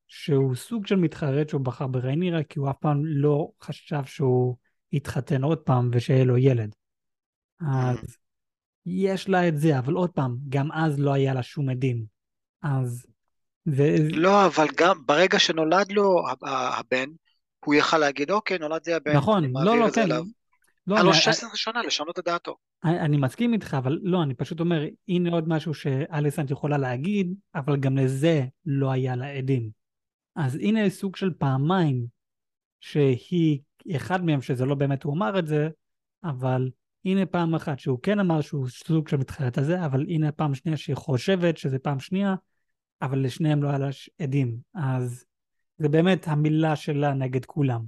A: שהוא סוג של מתחרט שהוא בחר בריינירה, כי הוא אף פעם לא חשב שהוא יתחתן עוד פעם ושיהיה לו ילד. אז יש לה את זה, אבל עוד פעם, גם אז לא היה לה שום עדים. אז...
B: זה... לא, אבל גם ברגע שנולד לו הבן, הוא יכל להגיד, אוקיי, נולד לי הבן,
A: נכון,
B: אני
A: לא, לא, כן.
B: אליו. לא, היה לו 16 שנה לשנות את דעתו.
A: אני, אני מסכים איתך, אבל לא, אני פשוט אומר, הנה עוד משהו שאליסנט יכולה להגיד, אבל גם לזה לא היה לה עדים. אז הנה סוג של פעמיים, שהיא, אחד מהם שזה לא באמת הוא אמר את זה, אבל הנה פעם אחת שהוא כן אמר שהוא סוג של מתחרט על זה, אבל הנה פעם שנייה שהיא חושבת שזה פעם שנייה, אבל לשניהם לא היה לה עדים. אז זה באמת המילה שלה נגד כולם.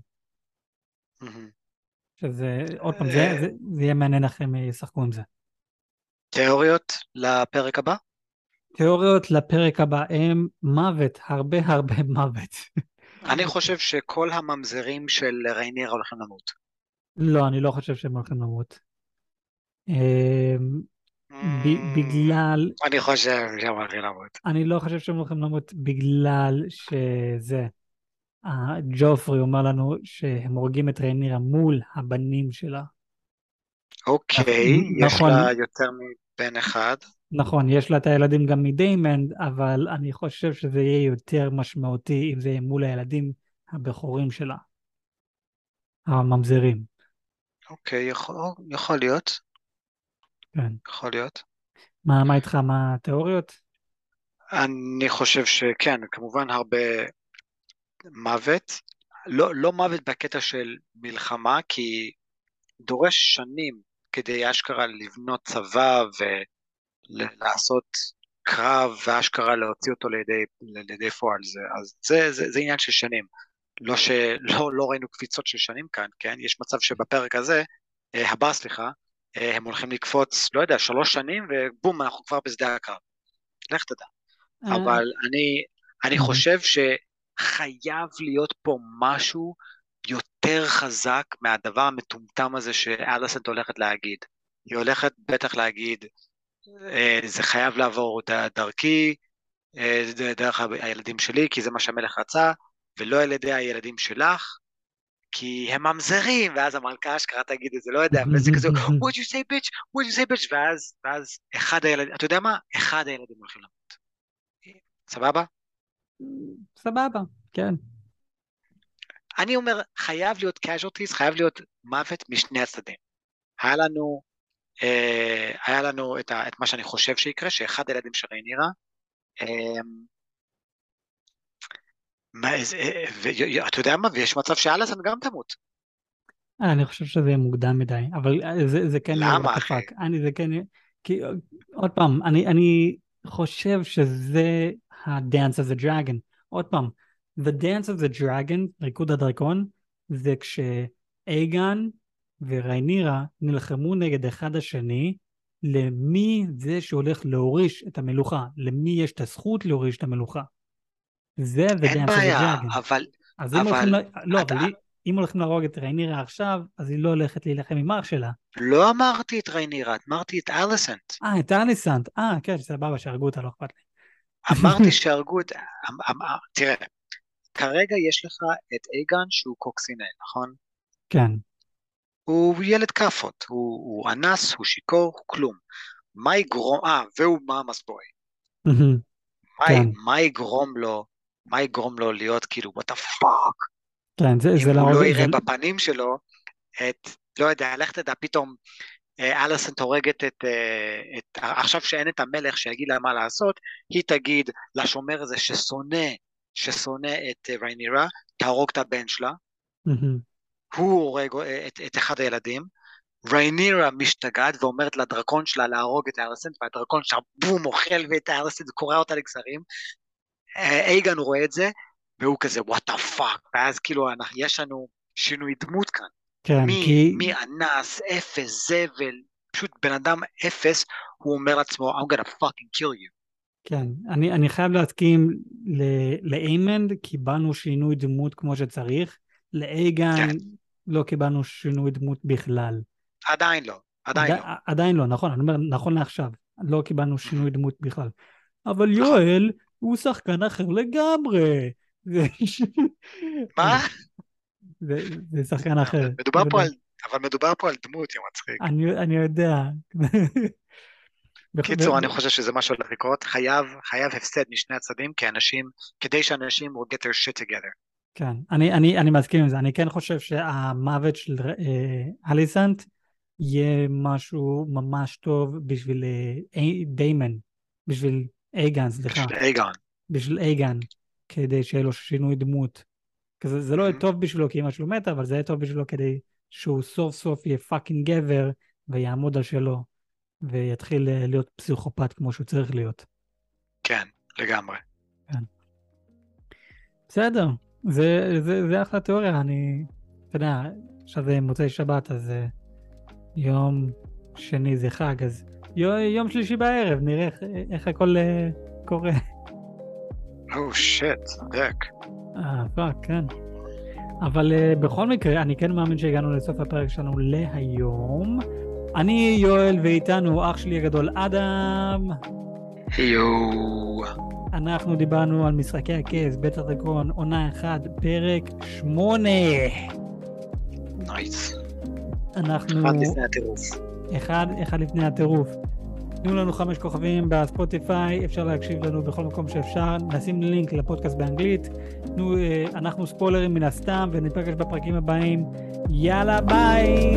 A: שזה, עוד פעם, זה, זה, זה יהיה מעניין איך הם ישחקו עם זה.
B: תיאוריות לפרק הבא?
A: תיאוריות לפרק הבא הם מוות, הרבה הרבה [laughs] מוות.
B: אני חושב שכל הממזרים של רייניר הולכים למות.
A: לא, אני לא חושב שהם הולכים למות. בגלל...
B: אני חושב שהם הולכים למות.
A: אני לא חושב שהם הולכים למות בגלל שזה. ג'ופרי אומר לנו שהם הורגים את רייניר מול הבנים שלה.
B: אוקיי, יש נכון. לה יותר מבן אחד.
A: נכון, יש לה את הילדים גם מדיימנד, אבל אני חושב שזה יהיה יותר משמעותי אם זה יהיה מול הילדים הבכורים שלה. הממזרים.
B: אוקיי, יכול, יכול להיות.
A: כן.
B: יכול להיות.
A: מה, מה איתך, מה התיאוריות?
B: אני חושב שכן, כמובן הרבה מוות. לא, לא מוות בקטע של מלחמה, כי דורש שנים כדי אשכרה לבנות צבא ולעשות קרב ואשכרה להוציא אותו לידי, לידי פועל. זה, אז זה, זה, זה עניין של שנים. לא שלא לא ראינו קפיצות של שנים כאן, כן? יש מצב שבפרק הזה, אה, הבא סליחה, הם הולכים לקפוץ, לא יודע, שלוש שנים, ובום, אנחנו כבר בשדה הקרב. לך תדע. אה. אבל אני, אני חושב שחייב להיות פה משהו יותר חזק מהדבר המטומטם הזה שאלסנט הולכת להגיד. היא הולכת בטח להגיד, אה, זה חייב לעבור דרכי, דרך הילדים שלי, כי זה מה שהמלך רצה, ולא על ידי הילדים שלך, כי הם ממזרים, ואז המלכה אשכרה תגיד את זה, לא יודע, וזה כזה, what you say bitch, what you say bitch, ואז, ואז אחד הילדים, אתה יודע מה? אחד הילדים הולכים למות. סבבה?
A: סבבה, כן.
B: אני אומר, חייב להיות casualties, חייב להיות מוות משני הצדדים. היה לנו, אה, היה לנו את, ה, את מה שאני חושב שיקרה, שאחד הילדים של רינירה, אה, ואתה יודע מה, ויש מצב שאלסן גם תמות.
A: אה, אני חושב שזה יהיה מוקדם מדי, אבל אה, זה, זה כן...
B: למה אחי?
A: אני זה כן... כי עוד פעם, אני, אני חושב שזה ה-Dance of the Dragon. עוד פעם, The Dance of the Dragon, ריקוד הדרקון, זה כשאייגן וריינירה נלחמו נגד אחד השני, למי זה שהולך להוריש את המלוכה, למי יש את הזכות להוריש את המלוכה. זה
B: אין בעיה, אבל...
A: אז אם הולכים... לא, אבל אם הולכים להרוג את ריינירה עכשיו, אז היא לא הולכת להילחם עם אח שלה.
B: לא אמרתי את ריינירה, אמרתי את אליסנט.
A: אה, את אליסנט. אה, כן, סבבה, שהרגו אותה, לא אכפת לי.
B: אמרתי [laughs] שהרגו את... אמ, אמ, אה, תראה, כרגע יש לך את אייגן שהוא קוקסינל, נכון?
A: כן.
B: הוא ילד כאפות, הוא, הוא אנס, הוא שיכור, הוא כלום. מה יגרום... אה, והוא מאמאס בוי. [laughs] כן. מה יגרום לו מה יגרום לו להיות כאילו, what the fuck?
A: כן, זה, זה
B: לא... אם הוא לא יראה זה... בפנים שלו את, לא יודע, לך תדע, פתאום אה, אלסון הורגת את, אה, את, עכשיו שאין את המלך שיגיד לה מה לעשות, היא תגיד לשומר הזה ששונא, ששונא את אה, ריינירה, תהרוג את הבן שלה, mm-hmm. הוא הורג את, את אחד הילדים, ריינירה משתגעת ואומרת לדרקון שלה להרוג את הארסנט, והדרקון שלה בום אוכל ואת הארסנט וקורע אותה לגזרים, אייגן רואה את זה, והוא כזה, what the fuck, ואז כאילו, יש לנו שינוי דמות כאן.
A: כן,
B: מי,
A: כי...
B: מי אנס, אפס, זבל, פשוט בן אדם אפס, הוא אומר לעצמו, I'm gonna fucking kill you.
A: כן, אני, אני חייב להסכים ל- לאיימנד, קיבלנו שינוי דמות כמו שצריך, לאייגן
B: כן.
A: לא קיבלנו שינוי דמות בכלל.
B: עדיין לא, עדיין
A: עדי-
B: לא.
A: עדיין לא, נכון, אני אומר נכון לעכשיו, לא קיבלנו שינוי דמות בכלל. אבל. יואל הוא שחקן אחר לגמרי.
B: מה?
A: זה, זה שחקן אחר.
B: מדובר פה
A: לא-
B: על, אבל מדובר פה על דמות, יא מצחיק.
A: אני, אני יודע. [laughs]
B: קיצור, אני חושב שזה מה שהולך לקרות, חייב, חייב הפסד משני הצדדים, כי אנשים, כדי שאנשים will get their shit together.
A: כן, אני, אני, אני מסכים עם זה, אני כן חושב שהמוות של אה, אליסנט יהיה משהו ממש טוב בשביל אה, אי- דיימן, בשביל אייגן, סליחה,
B: של אייגון.
A: בשביל אייגן, כדי שיהיה לו שינוי דמות. כזה, זה לא יהיה
B: Mhm.
A: טוב בשבילו כי אמא שלו מתה, אבל זה יהיה טוב בשבילו כדי שהוא סוף סוף יהיה fucking גבר ויעמוד על שלו ויתחיל אה, להיות פסיכופת כמו שהוא צריך להיות.
B: כן, לגמרי.
A: בסדר, זה, זה, זה אחלה תיאוריה, אני, אתה יודע, עכשיו זה מוצאי שבת, אז אה, יום שני זה חג, אז יום שלישי בערב, נראה איך, איך הכל אה, קורה.
B: oh shit, Oh, צודק.
A: אה, fuck, כן. אבל uh, בכל מקרה, אני כן מאמין שהגענו לסוף הפרק שלנו להיום. אני יואל ואיתנו אח שלי הגדול אדם.
B: יואו.
A: אנחנו דיברנו על משחקי הכס, בית הדרקון, עונה 1, פרק 8.
B: nice.
A: אנחנו...
B: אחד לפני הטירוף.
A: אחד, אחד לפני הטירוף. תנו לנו חמש כוכבים בספוטיפיי, אפשר להקשיב לנו בכל מקום שאפשר, נשים לינק לפודקאסט באנגלית. תנו, אה, אנחנו ספוילרים מן הסתם, וניפגש בפרקים הבאים. יאללה ביי!